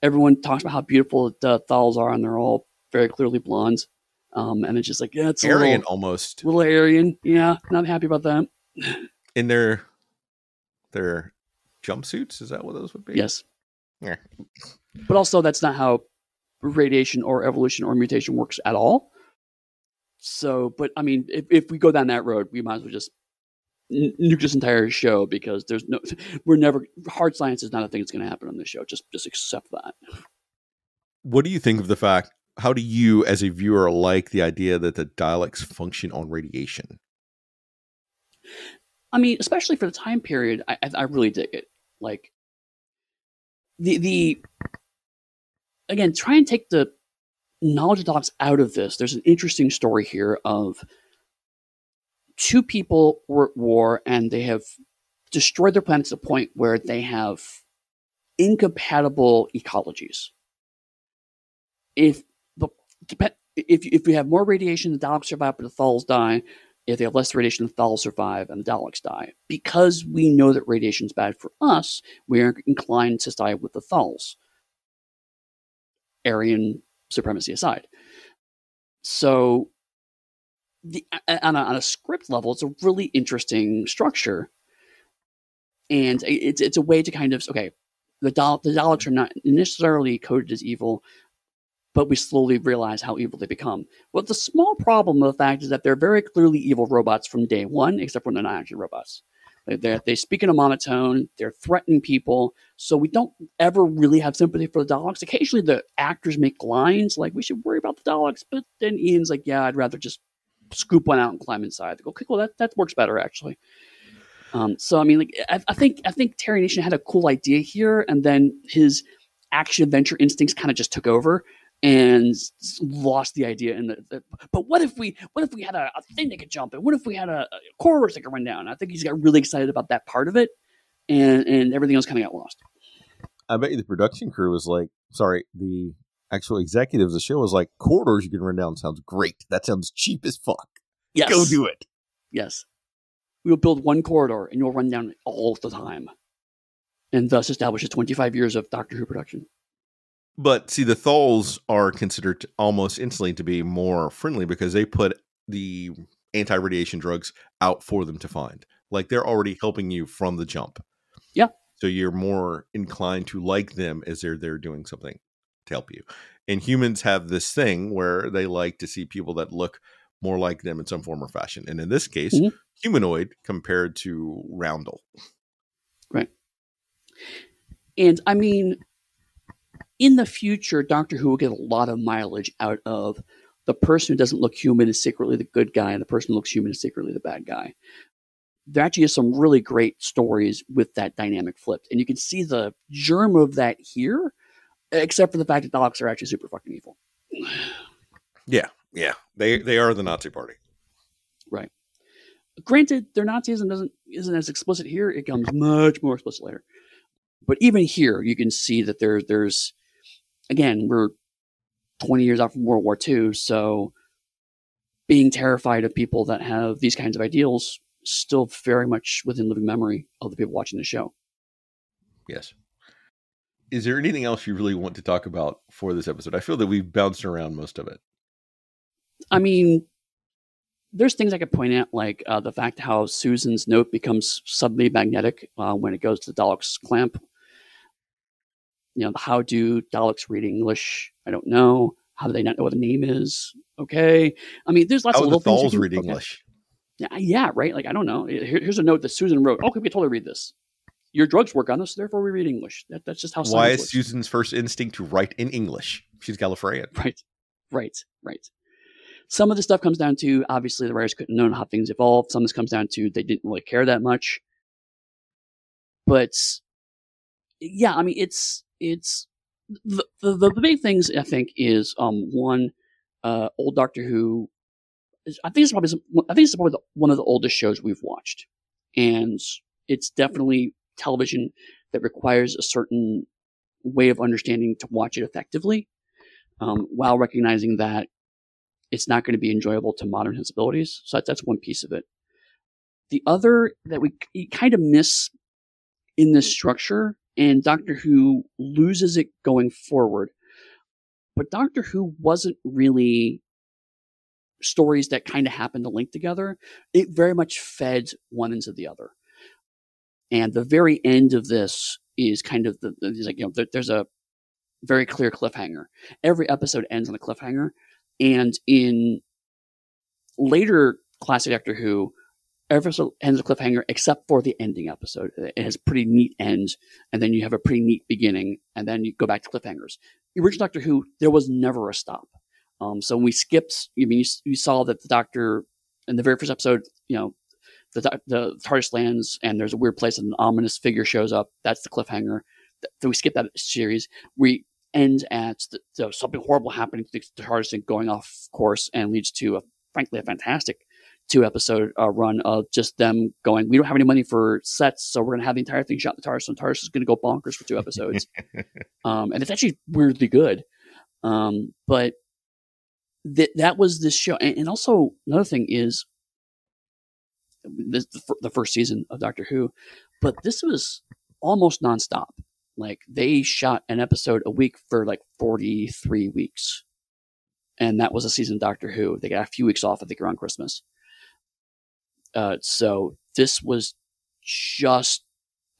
everyone talks about how beautiful the Thals are, and they're all very clearly blondes. Um, and it's just like, yeah, it's Aryan little, almost little Aryan. Yeah, not happy about that. In their their jumpsuits. Is that what those would be? Yes. Yeah. But also, that's not how radiation or evolution or mutation works at all. So, but I mean, if, if we go down that road, we might as well just nuke this entire show because there's no, we're never, hard science is not a thing that's going to happen on this show. Just, just accept that. What do you think of the fact? How do you, as a viewer, like the idea that the Daleks function on radiation? I mean, especially for the time period, I, I, really dig it. Like the the again, try and take the knowledge of dogs out of this. There's an interesting story here of two people were at war and they have destroyed their planet to the point where they have incompatible ecologies. If the if if we have more radiation, the Daleks survive, but the Thals die. If they have less radiation, the Thals survive and the Daleks die. Because we know that radiation is bad for us, we are inclined to side with the Thals. Aryan supremacy aside. So, the, on, a, on a script level, it's a really interesting structure. And it's, it's a way to kind of, okay, the, Dal- the Daleks are not necessarily coded as evil, but we slowly realize how evil they become. Well, the small problem of the fact is that they're very clearly evil robots from day one, except when they're not actually robots. They, they, they speak in a monotone, they're threatening people, so we don't ever really have sympathy for the Daleks. Occasionally, the actors make lines like, we should worry about the Daleks, but then Ian's like, yeah, I'd rather just scoop one out and climb inside. They go, okay, well, that, that works better, actually. Um, so I mean, like I, I think I think Terry Nation had a cool idea here, and then his action adventure instincts kind of just took over and lost the idea. And but what if we what if we had a, a thing that could jump, and what if we had a, a corridors that could run down? I think he's got really excited about that part of it, and and everything else kind of got lost. I bet you the production crew was like, sorry, the actual executives of the show was like, corridors you can run down sounds great. That sounds cheap as fuck. Yes, Go do it. Yes, we will build one corridor, and you'll run down all the time, and thus establishes twenty five years of Doctor Who production. But see, the Thals are considered almost instantly to be more friendly because they put the anti radiation drugs out for them to find. Like they're already helping you from the jump. Yeah. So you're more inclined to like them as they're they're doing something to help you. And humans have this thing where they like to see people that look more like them in some form or fashion. And in this case, Mhm. humanoid compared to Roundel. Right. And I mean, in the future, Doctor Who will get a lot of mileage out of the person who doesn't look human is secretly the good guy, and the person who looks human is secretly the bad guy. There actually is some really great stories with that dynamic flipped, and you can see the germ of that here, except for the fact that Daleks are actually super fucking evil. Yeah. Yeah. They they are the Nazi party. Right. Granted, their Nazism doesn't isn't as explicit here. It comes much more explicit later. But even here, you can see that there there's again we're twenty years out from World War II, so being terrified of people that have these kinds of ideals still very much within living memory of the people watching the show. Yes. Is there anything else you really want to talk about for this episode? I feel that we've bounced around most of it. I mean, there's things I could point out, like uh, the fact how Susan's note becomes suddenly magnetic uh, when it goes to the Dalek's clamp. You know, how do Daleks read English? I don't know. How do they not know what the name is? Okay. I mean, there's lots How of would the little things. can read look at. English? Yeah, yeah, right. Like I don't know. Here, here's a note that Susan wrote. Okay, we can totally read this. Your drugs work on us, therefore we read English. That, that's just how. Why is works. Susan's first instinct to write in English? She's Gallifreyan. Right, right, right. Some of the stuff comes down to obviously the writers couldn't know how things evolved. Some of this comes down to they didn't really care that much. But yeah, I mean it's it's the the, the big things I think is um one uh old Doctor Who I think it's probably I think it's probably the, one of the oldest shows we've watched, and it's definitely television that requires a certain way of understanding to watch it effectively, um, while recognizing that it's not going to be enjoyable to modern sensibilities. So that's one piece of it. The other that we kind of miss in this structure, and Doctor Who loses it going forward, but Doctor Who wasn't really stories that kind of happen to link together, it very much fed one into the other. And the very end of this is kind of the, the like, you know, there's a very clear cliffhanger. Every episode ends on a cliffhanger. And in later classic Doctor Who, episode ends a cliffhanger except for the ending episode. It has pretty neat ends, and then you have a pretty neat beginning, and then you go back to cliffhangers. The original Doctor Who, there was never a stop. Um, so we skipped. I mean, you, you, saw that the Doctor in the very first episode, you know, the the TARDIS lands and there's a weird place and an ominous figure shows up. That's the cliffhanger. So we skip that series. We end at the, the, something horrible happening to the TARDIS and going off course and leads to a frankly a fantastic two episode uh, run of just them going. We don't have any money for sets, so we're gonna have the entire thing shot in the TARDIS. And TARDIS is gonna go bonkers for two episodes, um, and it's actually weirdly good. Um, but that that was this show, and, and also another thing is this the, the first season of Doctor Who, but this was almost nonstop. Like they shot an episode a week for like forty three weeks, and that was a season of Doctor Who. They got a few weeks off, I think, around Christmas. Uh, so this was just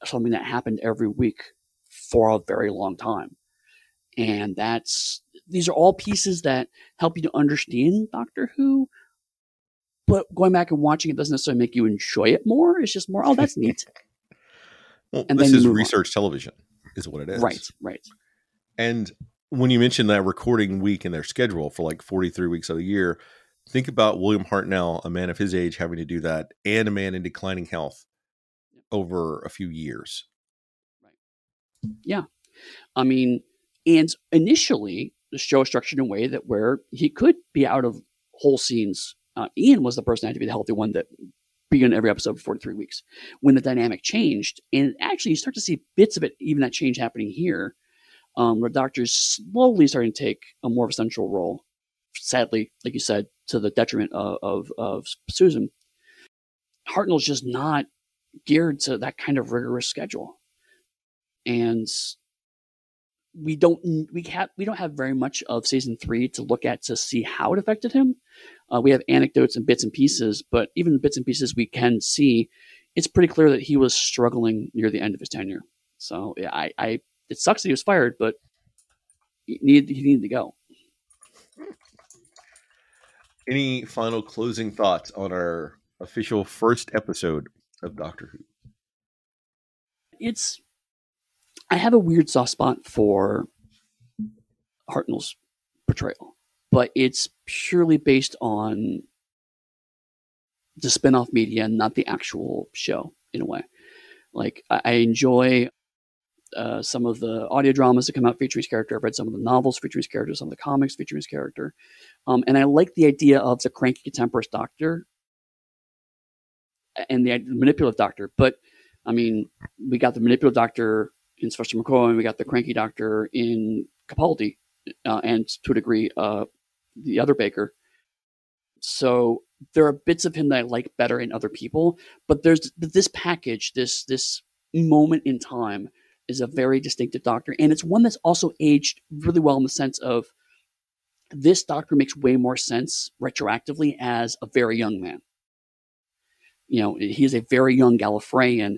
something that happened every week for a very long time. And that's these are all pieces that help you to understand Doctor Who. But going back and watching it doesn't necessarily make you enjoy it more. It's just more, oh, that's neat. well, and this is research on. television, is what it is. Right, right. And when you mentioned that recording week in their schedule for like 43 weeks of the year, think about William Hartnell, a man of his age, having to do that, and a man in declining health over a few years. Right. Yeah. I mean, and initially, the show is structured in a way that where he could be out of whole scenes. Uh, Ian was the person that had to be the healthy one that began every episode for 43 weeks. When the dynamic changed, and actually you start to see bits of it, even that change happening here, um, where doctors slowly starting to take a more of a central role. Sadly, like you said, to the detriment of, of, of Susan. Hartnell's just not geared to that kind of rigorous schedule. And we don't we have we don't have very much of season three to look at to see how it affected him. Uh, we have anecdotes and bits and pieces, but even bits and pieces we can see, it's pretty clear that he was struggling near the end of his tenure. So yeah, I, I it sucks that he was fired, but he needed he needed to go. Any final closing thoughts on our official first episode of Doctor Who? It's I have a weird soft spot for Hartnell's portrayal, but it's purely based on the spin-off media, not the actual show in a way. Like I, I enjoy uh, some of the audio dramas that come out featuring his character. I've read some of the novels featuring his character, some of the comics featuring his character, um, and I like the idea of the cranky contemporary doctor and the, manipulative doctor. But I mean, we got the manipulative doctor in Sylvester McCoy, and we got the cranky doctor in Capaldi, uh, and to a degree, uh, the other Baker. So there are bits of him that I like better in other people, but there's this package, this this moment in time is a very distinctive doctor, and it's one that's also aged really well in the sense of this doctor makes way more sense retroactively as a very young man. You know, he is a very young Gallifreyan.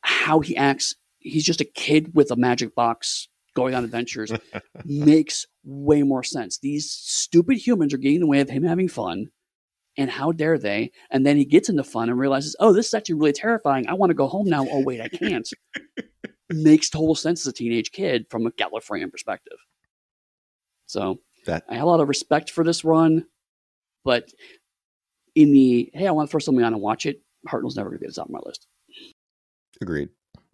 How he acts he's just a kid with a magic box going on adventures makes way more sense. These stupid humans are getting in the way of him having fun, and how dare they? And then he gets into fun and realizes, oh, this is actually really terrifying. I want to go home now. Oh, wait, I can't. Makes total sense as a teenage kid from a Gallifreyan perspective. So That- I have a lot of respect for this run, but in the hey, I want to throw something on and watch it, Hartnell's never going to be get this on my list. Agreed.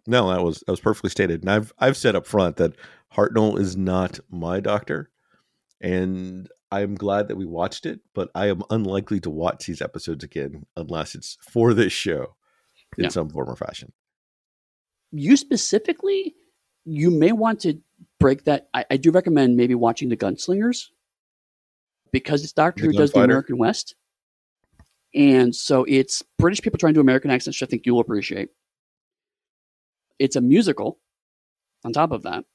No, that was that was perfectly stated. And I've I've said up front that Hartnell is not my doctor, and I'm glad that we watched it. But I am unlikely to watch these episodes again unless it's for this show in Yeah. some form or fashion. You specifically, you may want to break that. I, I do recommend maybe watching the Gunslingers because it's Doctor The Who does the American West, and so it's British people trying to do American accents, which I think you'll appreciate. It's a musical. On top of that,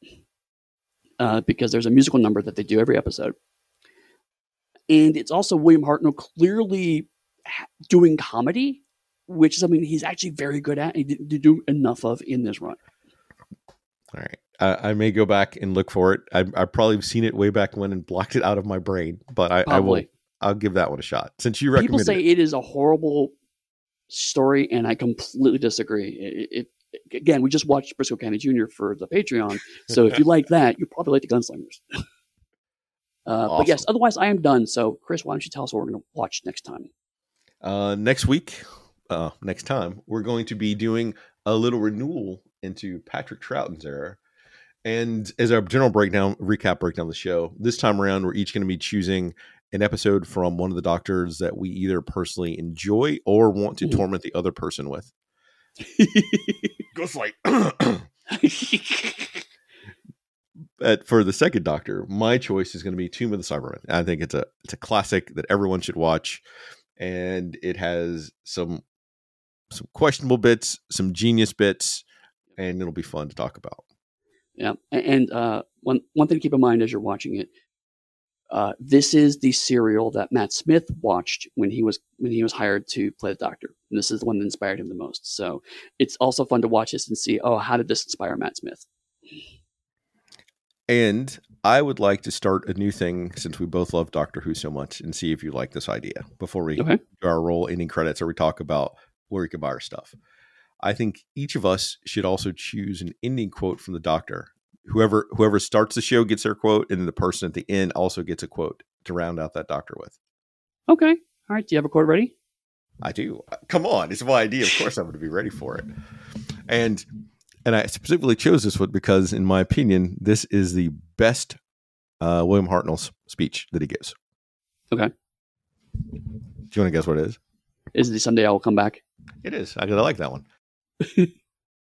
uh, because there's a musical number that they do every episode, and it's also William Hartnell clearly ha- doing comedy, which is something he's actually very good at. He didn't do enough of in this run. All right. I, I may go back and look for it. I, I've seen it way back when and blocked it out of my brain, but I, I will. I'll give that one a shot since you People say it. it is a horrible story, and I completely disagree. It, it again, we just watched Brisco County Jr. for the Patreon, so if you like that, you probably like the Gunslingers. uh, But yes, otherwise, I am done. So, Chris, why don't you tell us what we're going to watch next time? Uh, next week, uh, next time, we're going to be doing a little renewal into Patrick Troughton's era. And as our general breakdown, recap breakdown of the show, this time around, we're each going to be choosing an episode from one of the doctors that we either personally enjoy or want to Mhm. torment the other person with. Ghost Light. But for the second Doctor, my choice is going to be Tomb of the Cybermen. I think it's a it's a classic that everyone should watch, and it has some some questionable bits, some genius bits, and it'll be fun to talk about. Yeah, and uh, one one thing to keep in mind as you're watching it, uh, this is the serial that Matt Smith watched when he was when he was hired to play the Doctor, and this is the one that inspired him the most. So it's also fun to watch this and see, oh, how did this inspire Matt Smith? And I would like to start a new thing since we both love Doctor Who so much, and see if you like this idea before we Okay. do our roll ending credits or we talk about where we can buy our stuff. I think each of us should also choose an ending quote from the Doctor. Whoever whoever starts the show gets their quote, and then the person at the end also gets a quote to round out that Doctor with. Okay, all right. Do you have a quote ready? I do. Come on, it's my idea. Of course, I'm going to be ready for it. And and I specifically chose this one because, in my opinion, this is the best uh, William Hartnell's speech that he gives. Okay. Do you want to guess what it is? Is the someday I will come back? It is. I, I like that one.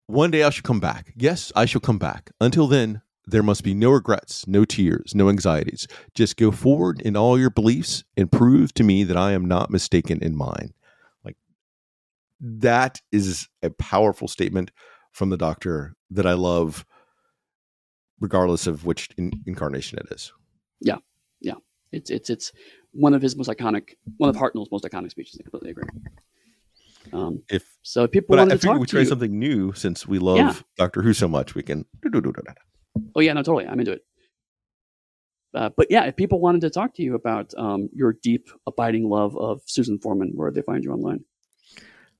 one day I shall come back. Yes, I shall come back. Until then, there must be no regrets, no tears, no anxieties. Just go forward in all your beliefs and prove to me that I am not mistaken in mine. Like that is a powerful statement from the doctor that I love, regardless of which in- incarnation it is. Yeah, yeah, it's it's it's one of his most iconic, one of Hartnell's most iconic speeches. I completely agree. Um, If so if people but I, wanted I to talk we try you, something new since we love Yeah. Doctor Who so much, we can. Oh yeah, no, totally. I'm into it. Uh, but yeah, if people wanted to talk to you about um, your deep, abiding love of Susan Foreman, where they find you online?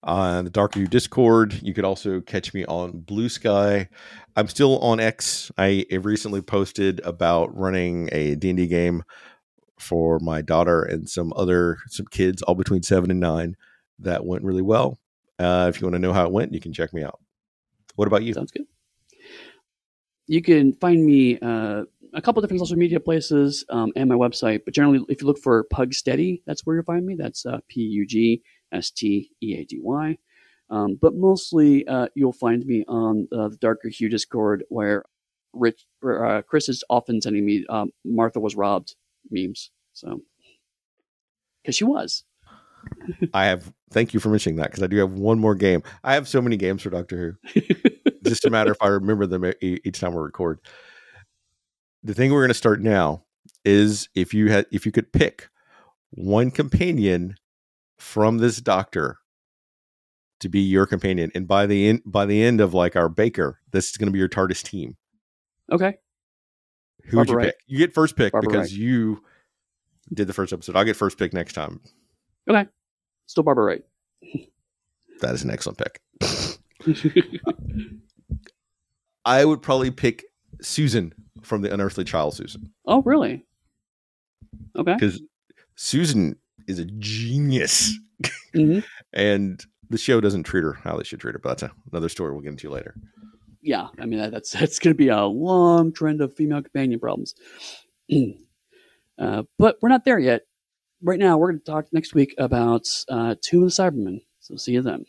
on the Dark View Discord. You could also catch me on Blue Sky. I'm still on X. I recently posted about running a D&D game for my daughter and some other some kids, all between seven and nine. That went really well. Uh, if you want to know how it went, you can check me out. What about you? Sounds good. You can find me uh, a couple different social media places um, and my website, but generally, if you look for Pug Steady, that's where you'll find me. That's uh, P U G S T E A D Y. Um, but mostly, uh, you'll find me on the Darker Hue Discord, where Rich, uh, Chris is often sending me um, Martha was robbed memes. So, because she was. I have. Thank you for mentioning that because I do have one more game. I have so many games for Doctor Who. just a matter if I remember them each time we record. The thing we're going to start now is if you had if you could pick one companion from this doctor to be your companion, and by the end by the end of like our baker, this is going to be your TARDIS team. okay. Who would you Barbara Wright. pick? You get first pick Barbara because Wright. you did the first episode. I'll get first pick next time. Okay, still Barbara Wright. That is an excellent pick. I would probably pick Susan from the Unearthly Child Susan oh, really? Okay. because Susan is a genius, hmm and the show doesn't treat her how they should treat her. But that's another story we'll get into later. Yeah, I mean that, that's that's going to be a long trend of female companion problems. uh, but we're not there yet. Right now, we're going to talk next week about uh, Tomb of the Cybermen. So see you then.